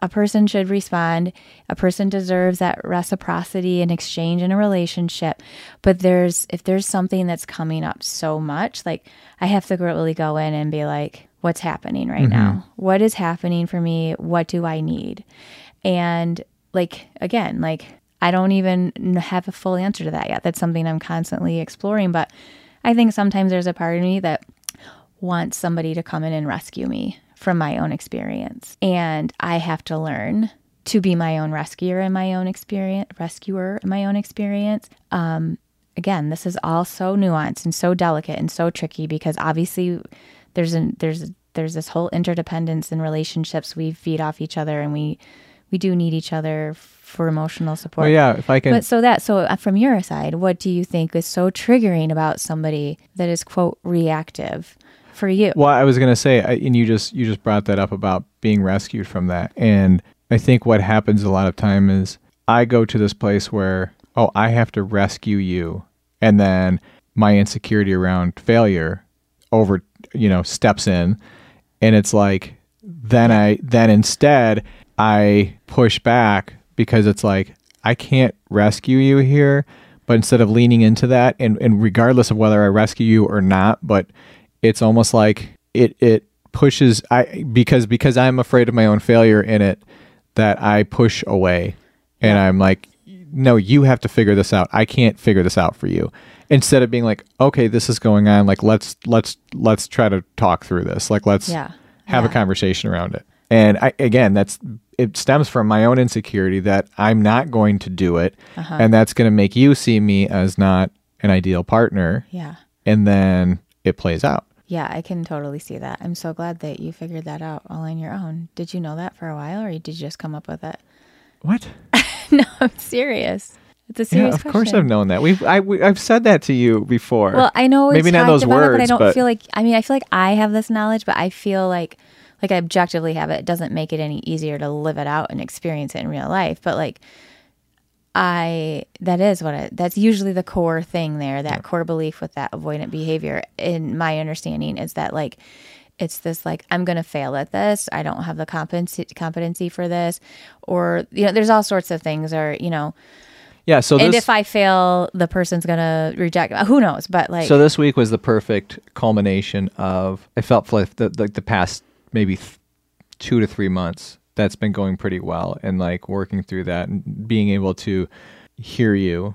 a person should respond. A person deserves that reciprocity and exchange in a relationship. But there's if there's something that's coming up so much, like I have to really go in and be like, what's happening right mm-hmm. now? What is happening for me? What do I need? And like again, like I don't even have a full answer to that yet. That's something I'm constantly exploring, but I think sometimes there's a part of me that wants somebody to come in and rescue me from my own experience. And I have to learn to be my own rescuer in my own experience, rescuer in my own experience. Um, again, this is all so nuanced and so delicate and so tricky because obviously there's an there's there's this whole interdependence in relationships. We feed off each other and we we do need each other for emotional support. Well, yeah, if I can But so that so uh, from your side, what do you think is so triggering about somebody that is quote reactive for you? Well, I was gonna say, I, and you just you just brought that up about being rescued from that, and I think what happens a lot of time is I go to this place where oh I have to rescue you, and then my insecurity around failure over you know steps in, and it's like then I then instead I push back because it's like I can't rescue you here, but instead of leaning into that and, and regardless of whether I rescue you or not, but it's almost like it it pushes I because because I'm afraid of my own failure in it that I push away. And I'm like no you have to figure this out. I can't figure this out for you. Instead of being like okay this is going on like let's let's let's try to talk through this. Like let's Yeah. have a conversation around it and I again that's it stems from my own insecurity that I'm not going to do it Uh-huh. and that's going to make you see me as not an ideal partner Yeah. and then it plays out Yeah, I can totally see that. I'm so glad that you figured that out all on your own. Did you know that for a while or did you just come up with it? <laughs> what no, I'm serious. It's a serious. yeah of course. I've known that we've I, we, I've said that to you before Well, I know Maybe not those about it, but I don't but- feel like. I mean, I feel like I have this knowledge, but I feel like, like I objectively have it. It doesn't make it any easier to live it out and experience it in real life. But like, I that is what it. That's usually the core thing there. That core belief with that avoidant behavior. In my understanding, is that like. It's this like I'm gonna fail at this. I don't have the competency competency for this, or you know, there's all sorts of things. Or you know, yeah so and this if I fail, the person's gonna reject. Who knows? But like, so this week was the perfect culmination of I felt like the like the past maybe th- two to three months that's been going pretty well and like working through that and being able to hear you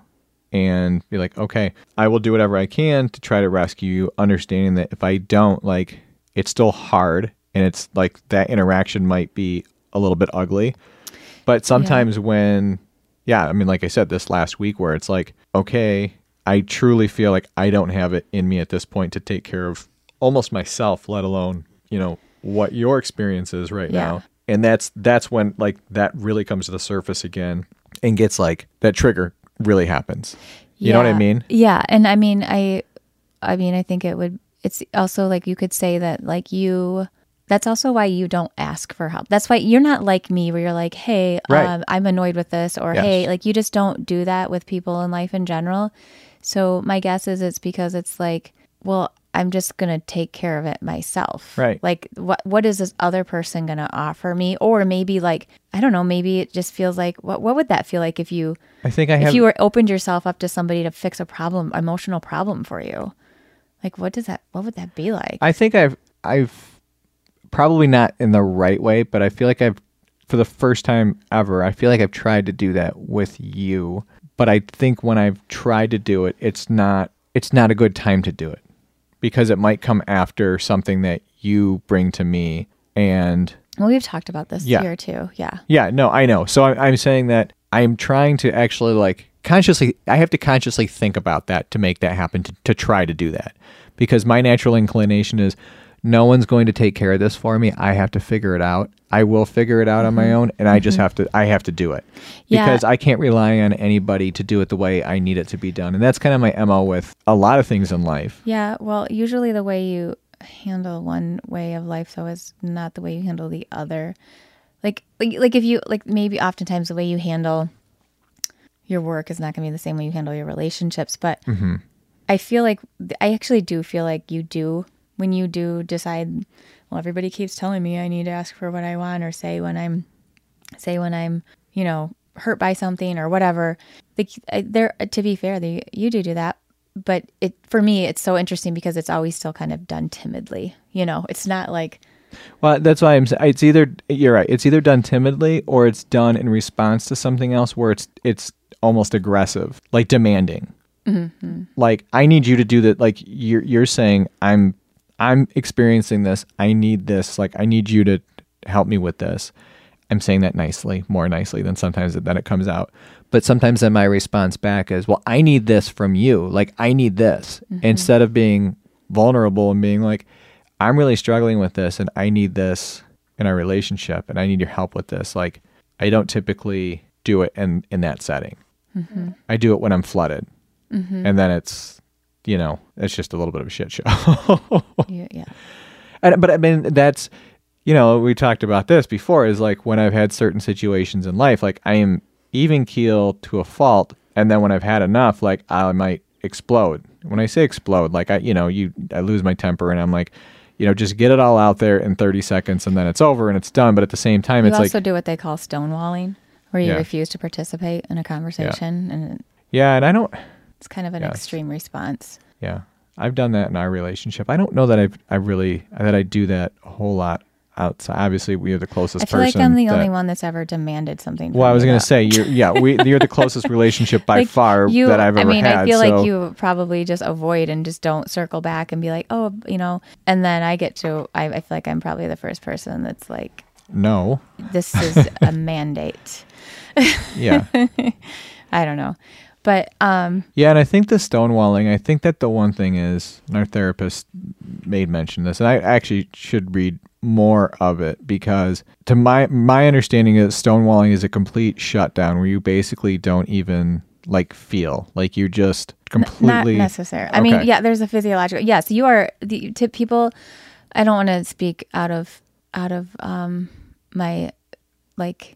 and be like okay I will do whatever I can to try to rescue you understanding that if I don't like it's still hard and it's like that interaction might be a little bit ugly. But sometimes when yeah, I mean, like I said, this last week where it's like, okay, I truly feel like I don't have it in me at this point to take care of almost myself, let alone, you know, what your experience is right Yeah. now. And that's that's when like that really comes to the surface again and gets like that trigger really happens. You know what I mean? Yeah, and I mean, I, I mean, I think it would. It's also like you could say that like you. That's also why you don't ask for help. That's why you're not like me, where you're like, "Hey, Right. um, I'm annoyed with this," or Yes. "Hey," like you just don't do that with people in life in general. So my guess is it's because it's like, well, I'm just gonna take care of it myself. Right. Like, what what is this other person gonna offer me? Or maybe like, I don't know. Maybe it just feels like what what would that feel like if you I think I have if you were opened yourself up to somebody to fix a problem, emotional problem for you, like what does that? What would that be like? I think I've I've probably not in the right way, but I feel like I've for the first time ever, I feel like I've tried to do that with you, but I think when I've tried to do it, it's not it's not a good time to do it because it might come after something that you bring to me and Well, we've talked about this Yeah. here too. Yeah. yeah, no, I know. So I, I'm saying that I'm trying to actually like consciously, I have to consciously think about that to make that happen, to, to try to do that. Because my natural inclination is no one's going to take care of this for me. I have to figure it out. I will figure it out on my mm-hmm. own and I just mm-hmm. have to, I have to do it. Yeah. Because I can't rely on anybody to do it the way I need it to be done. And that's kind of my MO with a lot of things in life. Yeah. Well, usually the way you handle one way of life, though, is not the way you handle the other. Like, like, like if you like, maybe oftentimes the way you handle your work is not going to be the same way you handle your relationships. But mm-hmm. I feel like I actually do feel like you do when you do decide. Well, everybody keeps telling me I need to ask for what I want, or say when I'm, say when I'm, you know, hurt by something or whatever. There, to be fair, they, you do do that, but it for me it's so interesting because it's always still kind of done timidly. You know, it's not like Well, that's why I'm. It's either you're right. It's either done timidly or it's done in response to something else where it's it's almost aggressive, like demanding. Mm-hmm. Like I need you to do that. Like you're you're saying I'm I'm experiencing this. I need this. Like I need you to help me with this. I'm saying that nicely, more nicely than sometimes that it comes out. But sometimes then my response back is, well, I need this from you. Like I need this mm-hmm. instead of being vulnerable and being like, I'm really struggling with this and I need this in our relationship and I need your help with this. Like I don't typically do it in in that setting. Mm-hmm. I do it when I'm flooded, mm-hmm. and then it's you know it's just a little bit of a shit show. <laughs> you, yeah, And, but I mean, that's, you know, we talked about this before is like when I've had certain situations in life, like I am even keel to a fault. And then when I've had enough, like I might explode. When I say explode, like I, you know, you, I lose my temper and I'm like, you know, just get it all out there in 30 seconds and then it's over and it's done. But at the same time, you it's also like, also do what they call stonewalling, where you Yeah. refuse to participate in a conversation, and yeah. And I don't, it's kind of an extreme response. yeah, I've done that in our relationship. I don't know that I've, I really, that I do that a whole lot outside. Obviously, we are the closest person. I feel like. I'm the that- only one that's ever demanded something. Well, I was going to say, you're, yeah, we, you're the <laughs> closest relationship by Like, far you, that I've ever had. I mean, had. I feel so, like you probably just avoid and just don't circle back and be like, oh, you know. And then I get to, I, I feel like I'm probably the first person that's like, no, this is a <laughs> mandate. yeah, <laughs> I don't know, but um, yeah, and I think the stonewalling. I think that the one thing is, and our therapist made mention this, and I actually should read more of it because, to my my understanding, is stonewalling is a complete shutdown where you basically don't even like feel like you just not completely necessary. I mean, yeah, there's a physiological. Yes, you are the to people. I don't want to speak out of out of um my like.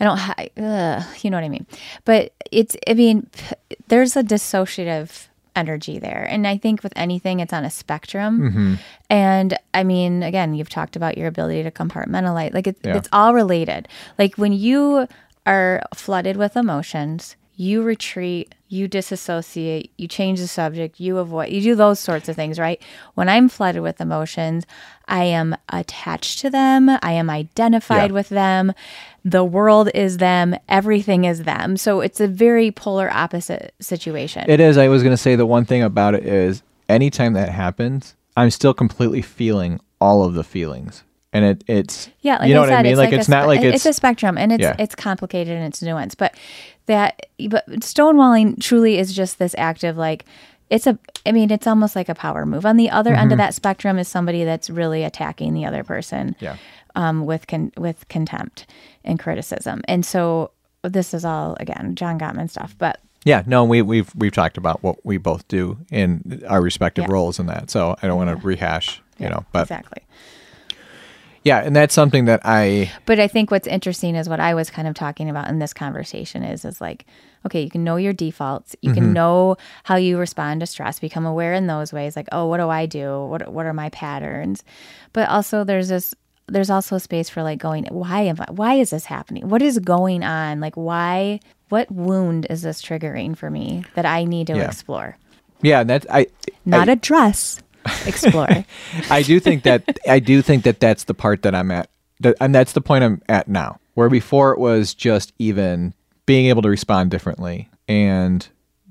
I don't. have, ugh, you know what I mean. But it's. I mean, p- there's a dissociative energy there, and I think with anything, it's on a spectrum. Mm-hmm. And I mean, again, you've talked about your ability to compartmentalize. Like it, Yeah. it's all related. Like when you are flooded with emotions, you retreat, you disassociate, you change the subject, you avoid, you do those sorts of things, right? When I'm flooded with emotions, I am attached to them, I am identified Yeah. with them. The world is them, everything is them. So it's a very polar opposite situation. It is. I was going to say the one thing about it is anytime that happens, I'm still completely feeling all of the feelings. And it, it's, Yeah, like you know I what said, I mean? it's Like, like, it's a, not like it's, it's a spectrum, and it's Yeah. it's complicated and it's nuanced. But that, but stonewalling truly is just this act of like it's a. I mean, it's almost like a power move. On the other end of that spectrum is somebody that's really attacking the other person, Mm-hmm. yeah. um, with con- with contempt and criticism. And so this is all again John Gottman stuff, but Yeah, no, we, we've we've talked about what we both do in our respective Yeah. roles in that, so I don't want to rehash, you know. But exactly. Yeah, and that's something that I But I think what's interesting is what I was kind of talking about in this conversation is is like, okay, you can know your defaults, you Mm-hmm. can know how you respond to stress, become aware in those ways, like, oh, what do I do? What what are my patterns? But also there's this there's also space for like going, why am I why is this happening? What is going on? Like why what wound is this triggering for me that I need to Yeah. explore? yeah, that's I Not I, address, explore. <laughs> I do think that I do think that that's the part that I'm at, that, and that's the point I'm at now. Where before it was just even being able to respond differently and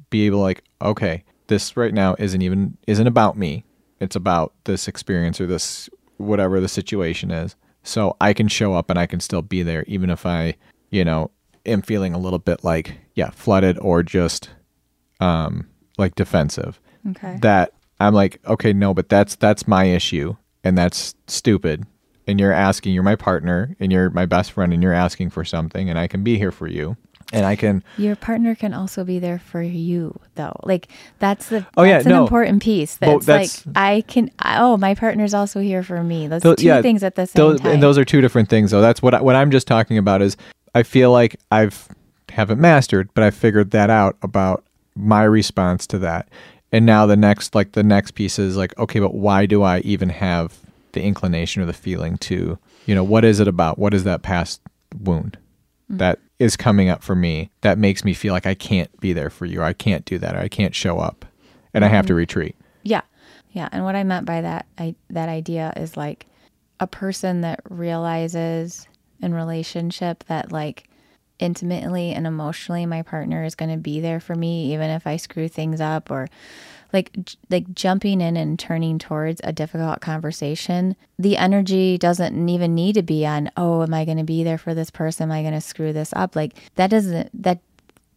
be able to like, okay, this right now isn't even isn't about me. It's about this experience or this whatever the situation is. So I can show up and I can still be there even if I, you know, am feeling a little bit like, yeah, flooded or just um like defensive. Okay. That I'm like, okay, no, but that's that's my issue and that's stupid. And you're asking, you're my partner and you're my best friend and you're asking for something and I can be here for you. And I can Your partner can also be there for you, though. Like that's the Oh, yeah, that's an no. important piece. That's, that's- like I can. I, oh, my partner's also here for me. Those Tho- two things at the same those, time. And those are two different things, though. That's what I, what I'm just talking about. Is I feel like I've haven't mastered, but I figured that out about my response to that. And now the next, like the next piece is like, okay, but why do I even have the inclination or the feeling to, you know, what is it about? What is that past wound mm. that is coming up for me that makes me feel like I can't be there for you, or I can't do that, or I can't show up, and I have to mm-hmm. retreat. Yeah. Yeah. And what I meant by that I that idea is like a person that realizes in relationship that like intimately and emotionally my partner is going to be there for me even if I screw things up or like like jumping in and turning towards a difficult conversation. The energy doesn't even need to be on oh am i going to be there for this person? Am i going to screw this up? Like that doesn't that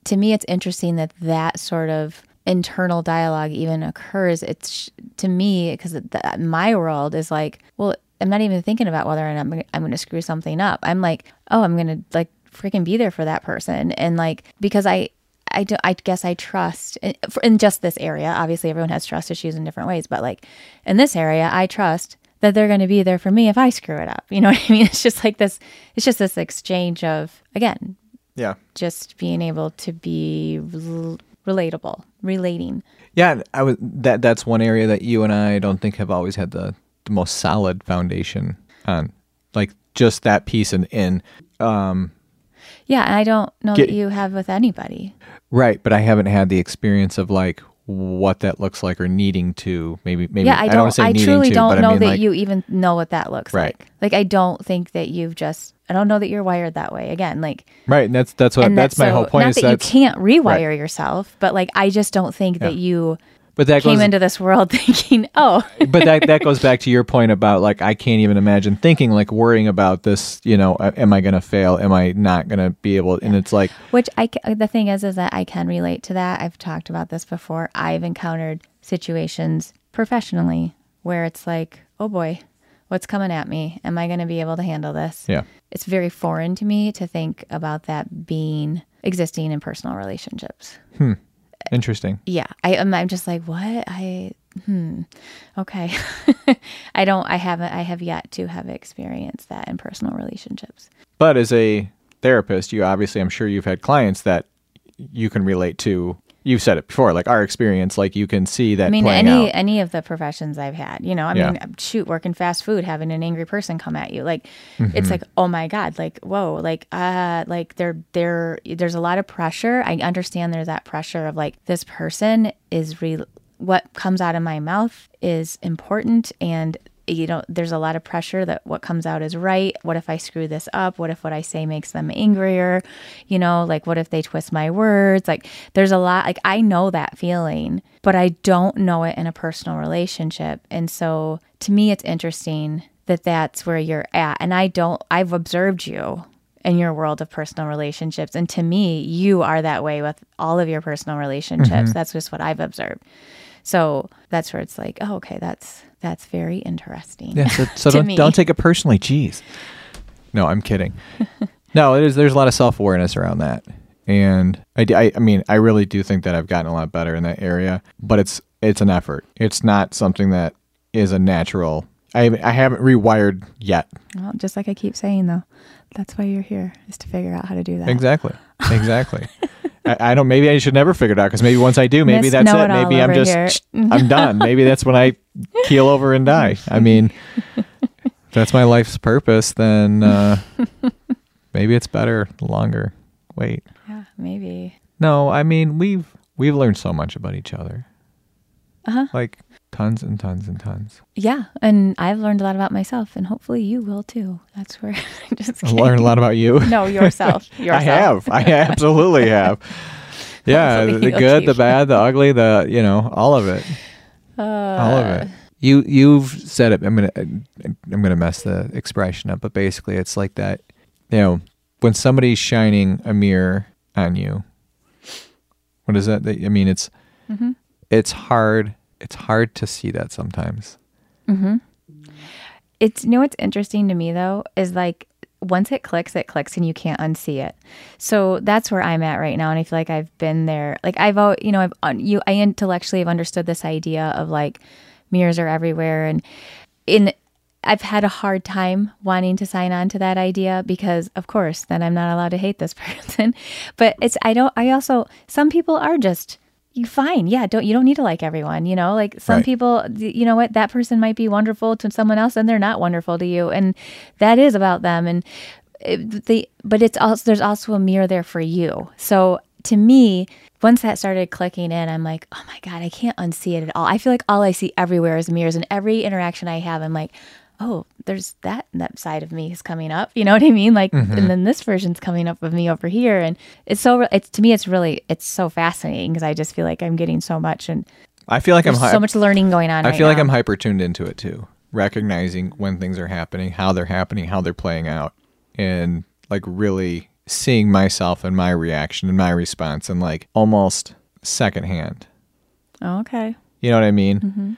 to me it's interesting that that sort of internal dialogue even occurs. It's to me because my world is like well i'm not even thinking about whether or not i'm, I'm going to screw something up. I'm like oh i'm going to like freaking be there for that person and like because i I, do, I guess I trust in, for- in just this area. Obviously, everyone has trust issues in different ways, but like in this area, I trust that they're going to be there for me if I screw it up. <laughs> You know what I mean? It's just like this. It's just this exchange of again, Yeah. just being able to be rel- relatable, relating. Yeah, I was that. That's one area that you and I don't think have always had the the most solid foundation on, like just that piece and in. Um, Yeah, and I don't know Get- that you have with anybody. right, but I haven't had the experience of like what that looks like or needing to maybe maybe yeah, I don't, I needing truly to, don't know I mean that like, you even know what that looks Right. like. Like I don't think that you've just. I don't know that you're wired that way. Again, like right, and that's that's what that's my so- whole point Not is that you can't rewire yourself, but like I just don't think that you but that came goes into this world <laughs> thinking, oh, but that that goes back to your <laughs> point about like I can't even imagine thinking like worrying about this. You know, am I going to fail? Am I not going to be able? And it's like which I the thing is is that I can relate to that. I've talked about this before. I've encountered situations professionally where it's like, oh boy, what's coming at me? Am I going to be able to handle this? yeah, It's very foreign to me to think about that being existing in personal relationships. Hmm. Interesting. yeah i am i'm just like what i hmm okay <laughs> i don't i haven't i have yet to have experienced that in personal relationships But as a therapist, you obviously, I'm sure you've had clients that you can relate to. You've said it before, like our experience, like you can see that i mean any out. any of the professions i've had you know i Yeah. mean shoot working fast food having an angry person come at you like Mm-hmm. it's like oh my god like whoa like uh like there there there's a lot of pressure i understand there's that pressure of like this person is re what comes out of my mouth is important and you know there's a lot of pressure that what comes out is right. What if i screw this up? What if what i say makes them angrier? You know like what if they twist my words? Like there's a lot like i know that feeling but i don't know it in a personal relationship. And so to me it's interesting that that's where you're at. And i don't i've observed you in your world of personal relationships. And to me you are that way with all of your personal relationships. Mm-hmm. That's just what i've observed so that's where it's like, oh, okay, that's that's very interesting. Yeah, so, <laughs> so don't me. don't take it personally. Jeez. No, I'm kidding. <laughs> no, it is. There's a lot of self awareness around that, and I I mean, I really do think that I've gotten a lot better in that area. But it's it's an effort. It's not something that is a natural. I haven't- I haven't rewired yet. Well, just like I keep saying though, that's why you're here is to figure out how to do that. Exactly. Exactly. <laughs> I, I don't. Maybe I should never figure it out because maybe once I do, maybe Miss that's it. Maybe I'm just. <laughs> I'm done. Maybe that's when I keel over and die. I mean, if that's my life's purpose. Then uh, maybe it's better longer. Wait. Yeah, maybe. No, I mean we've we've learned so much about each other. Uh-huh. Like tons and tons and tons. Yeah, and I've learned a lot about myself, and hopefully you will too. That's where <laughs> I'm just I kidding. learned a lot about you. No, yourself. yourself. <laughs> I have. I <laughs> absolutely have. Yeah, the, good, the bad, the ugly, the you know, all of it, Uh, all of it. You you've said it. I'm gonna I'm gonna mess the expression up, but basically, it's like that. You know, when somebody's shining a mirror on you, what is that? that- I mean, it's Mm-hmm. it's hard. It's hard to see that sometimes. Mm-hmm. It's you know what's interesting to me though is like once it clicks, it clicks, and you can't unsee it. So that's where I'm at right now, and I feel like I've been there. Like I've, you know, I've you, I intellectually have understood this idea of like mirrors are everywhere, and in I've had a hard time wanting to sign on to that idea because of course then I'm not allowed to hate this <laughs> person. But it's I don't I also some people are just you fine. Yeah, don't you don't need to like everyone, you know? Like some Right. people you know what, that person might be wonderful to someone else and they're not wonderful to you and that is about them and it, they but it's also there's also a mirror there for you. So to me, once that started clicking in, I'm like, oh my God, I can't unsee it at all. I feel like all I see everywhere is mirrors, and every interaction I have, I'm like, oh, there's that that side of me is coming up. You know what I mean? Like, and then this version's coming up of me over here, and it's so. It's to me, it's really it's so fascinating because I just feel like I'm getting so much, and I feel like I'm. hy- so much learning going on. I right feel like now. I'm hyper tuned into it too, recognizing when things are happening, how they're happening, how they're playing out, and like really seeing myself and my reaction and my response and like almost secondhand. Oh, okay. You know what I mean? Mm-hmm.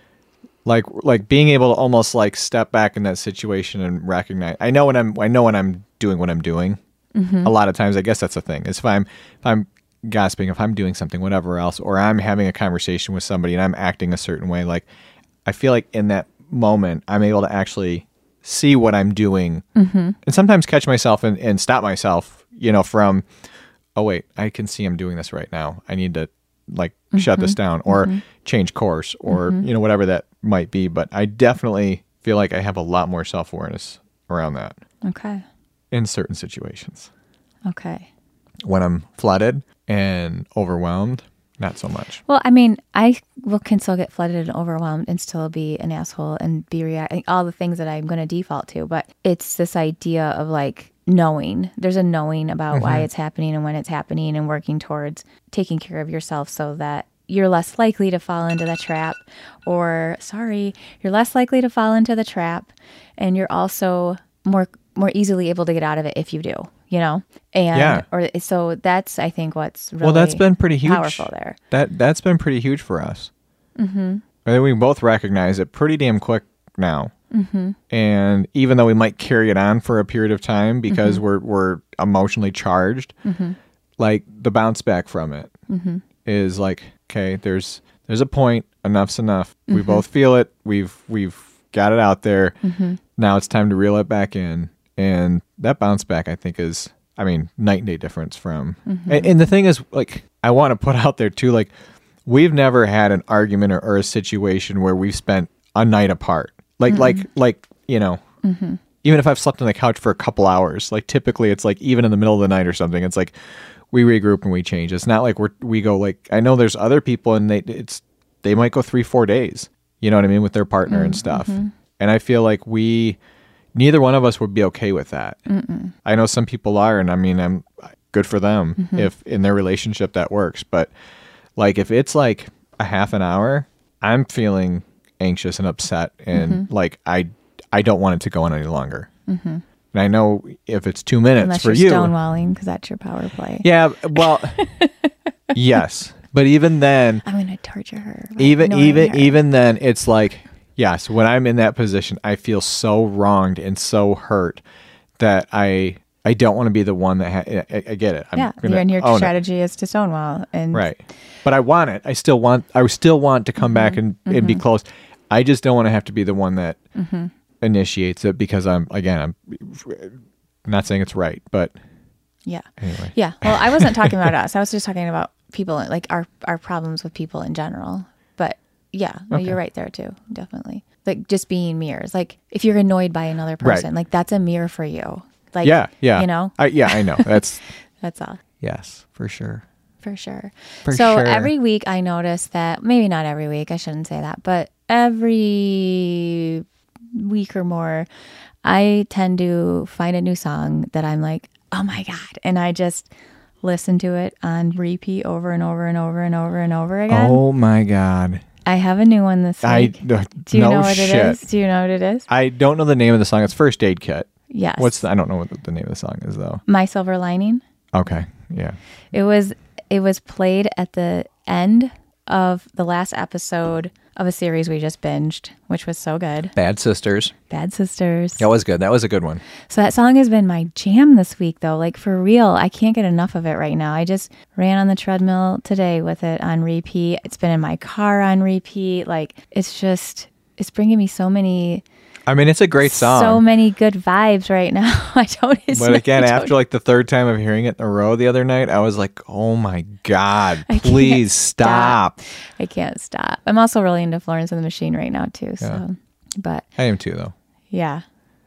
Like like being able to almost like step back in that situation and recognize. I know when I'm I know when I'm doing what I'm doing. Mm-hmm. A lot of times, I guess that's the thing. Is if I'm if I'm gossiping, if I'm doing something, whatever else, or I'm having a conversation with somebody and I'm acting a certain way, like I feel like in that moment, I'm able to actually see what I'm doing Mm-hmm. and sometimes catch myself and, and stop myself, you know, from, oh, wait, I can see I'm doing this right now. I need to like shut Mm-hmm. this down or change course or, you know, whatever that might be. But I definitely feel like I have a lot more self awareness around that Okay. in certain situations. Okay. When I'm flooded and overwhelmed, not so much. Well, I mean, I will can still get flooded and overwhelmed and still be an asshole and be reacting all the things that I'm going to default to. But it's this idea of like knowing. There's a knowing about why mm-hmm. it's happening and when it's happening, and working towards taking care of yourself so that you're less likely to fall into the trap. Or sorry, you're less likely to fall into the trap, and you're also more more easily able to get out of it if you do. You know, and Yeah. or so that's I think what's really well, that's been pretty huge. powerful there. That that's been pretty huge for us. Mm-hmm. I think we both recognize it pretty damn quick now. Mm-hmm. And even though we might carry it on for a period of time because we're we're emotionally charged, like the bounce back from it is like okay. There's there's a point. Enough's enough. We mm-hmm. both feel it. We've we've got it out there. Mm-hmm. Now it's time to reel it back in. And that bounce back, I think, is I mean night and day difference from. Mm-hmm. And, and the thing is, like, I want to put out there too, like, we've never had an argument or, or a situation where we've spent a night apart. Like, like, like, you know. Even if I've slept on the couch for a couple hours, like typically it's like even in the middle of the night or something, it's like we regroup and we change. It's not like we're we go like I know there's other people and they it's they might go three four days. You know what I mean with their partner and mm-hmm. stuff. Mm-hmm. And I feel like we neither one of us would be okay with that. I know some people are, and I mean I'm good for them mm-hmm. if in their relationship that works. But like if it's like a half an hour, I'm feeling anxious and upset, and like I I don't want it to go on any longer. And I know if it's two minutes Unless for you're you, stonewalling because that's your power play. yeah, well, <laughs> yes, but even then, I'm gonna torture her. even even her. even then, it's like yes, when I'm in that position, I feel so wronged and so hurt that I I don't want to be the one that ha- I, I get it. I'm yeah, gonna and your it. strategy is to stonewall and right? But I want it. I still want. I still want to come back mm-hmm. and, and be mm-hmm. close. I just don't want to have to be the one that mm-hmm. Initiates it because I'm again I'm not saying it's right, but Yeah. anyway. Yeah. Well, I wasn't talking about <laughs> us. I was just talking about people, like our our problems with people in general. But yeah, no, Okay. you're right there too. Definitely. Like just being mirrors. Like if you're annoyed by another Right. person, like that's a mirror for you. Like yeah, yeah, you know, I, yeah, I know. <laughs> That's that's all yes, for sure. for sure. For so sure. every week I notice that maybe not every week, I shouldn't say that, but every week or more, I tend to find a new song that I'm like, oh my God. And I just listen to it on repeat over and over and over and over and over again. Oh my god. I have a new one this I week. Do you know what shit. it is? Do you know what it is? I don't know the name of the song. It's First Aid Kit. Yes. What's the, I don't know what the, the name of the song is though. My Silver Lining? Okay. Yeah. It was it was played at the end of the last episode of a series we just binged, which was so good. Bad Sisters. Bad Sisters. That was good. That was a good one. So that song has been my jam this week though. Like for real, I can't get enough of it right now. I just ran on the treadmill today with it on repeat. It's been in my car on repeat. Like it's just it's bringing me so many I mean, it's a great song. so many good vibes right now. <laughs> I don't but again, don't- after like the third time of hearing it in a row the other night, I was like, "Oh my god, I can't please stop. I can't stop. I'm also really into Florence and the Machine right now too. So but I am too, though. yeah.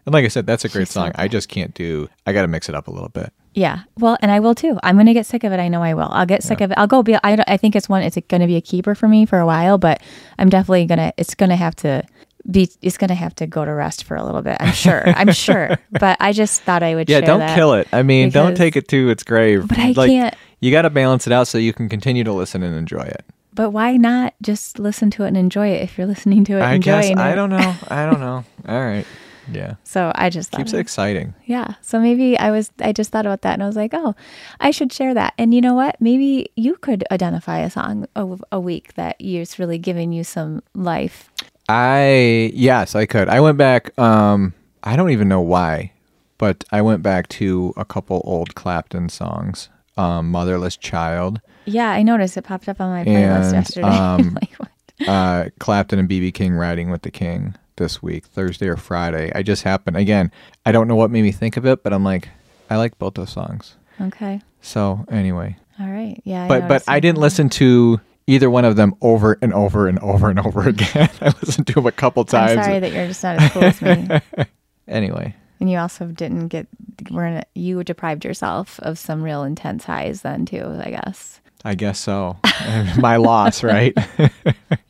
And like I said, that's a great She's song. I just can't do. I got to mix it up a little bit. Yeah. Well, and I will too. I'm going to get sick of it. I know I will. I'll get sick of it. I'll go be, I, don't- I think it's one, it's going to be a keeper for me for a while, but I'm definitely going to, it's going to have to be, it's going to have to go to rest for a little bit. I'm sure. I'm <laughs> sure. But I just thought I would Yeah, don't kill it. I mean, don't take it to its grave. But I like, can't- You got to balance it out so you can continue to listen and enjoy it. But why not just listen to it and enjoy it if you're listening to it I enjoying guess I don't know. <laughs> I don't know. All right. Yeah. So I just thought Keeps it- it exciting. Yeah. So maybe I was I just thought about that and I was like, "Oh, I should share that." And you know what? Maybe you could identify a song a, a week that is really giving you some life. I yes, I could. I went back. Um, I don't even know why, but I went back to a couple old Clapton songs. Um, "Motherless Child," Yeah, I noticed it popped up on my playlist And, yesterday. <laughs> um, like, uh, Clapton and BB King riding with the King this week, Thursday or Friday. I just happened again. I don't know what made me think of it, but I'm like, I like both those songs. Okay. So anyway, All right. Yeah. but but I didn't that. listen to either one of them over and over and over and over <laughs> again. I listened to them a couple times. I'm sorry that you're just not as cool as me. <laughs> Anyway, And you also didn't get we're in a, you deprived yourself of some real intense highs then too, I guess. I guess so. <laughs> My loss, right?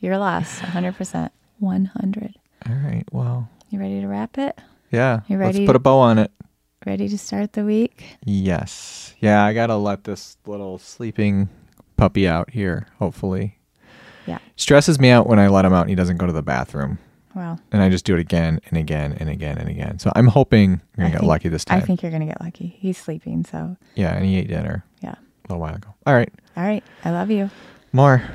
Your loss, 100%. 100. All right. Well, You ready to wrap it? yeah. You ready? Let's put a bow on it. Ready to start the week? Yes. Yeah, I got to let this little sleeping puppy out here, hopefully. Yeah. Stresses me out when I let him out and he doesn't go to the bathroom. Well, And I just do it again and again and again and again. So I'm hoping I going to get lucky this time. I think you're going to get lucky. He's sleeping, so yeah, and he ate dinner yeah. a little while ago. All right. All right. I love you. More.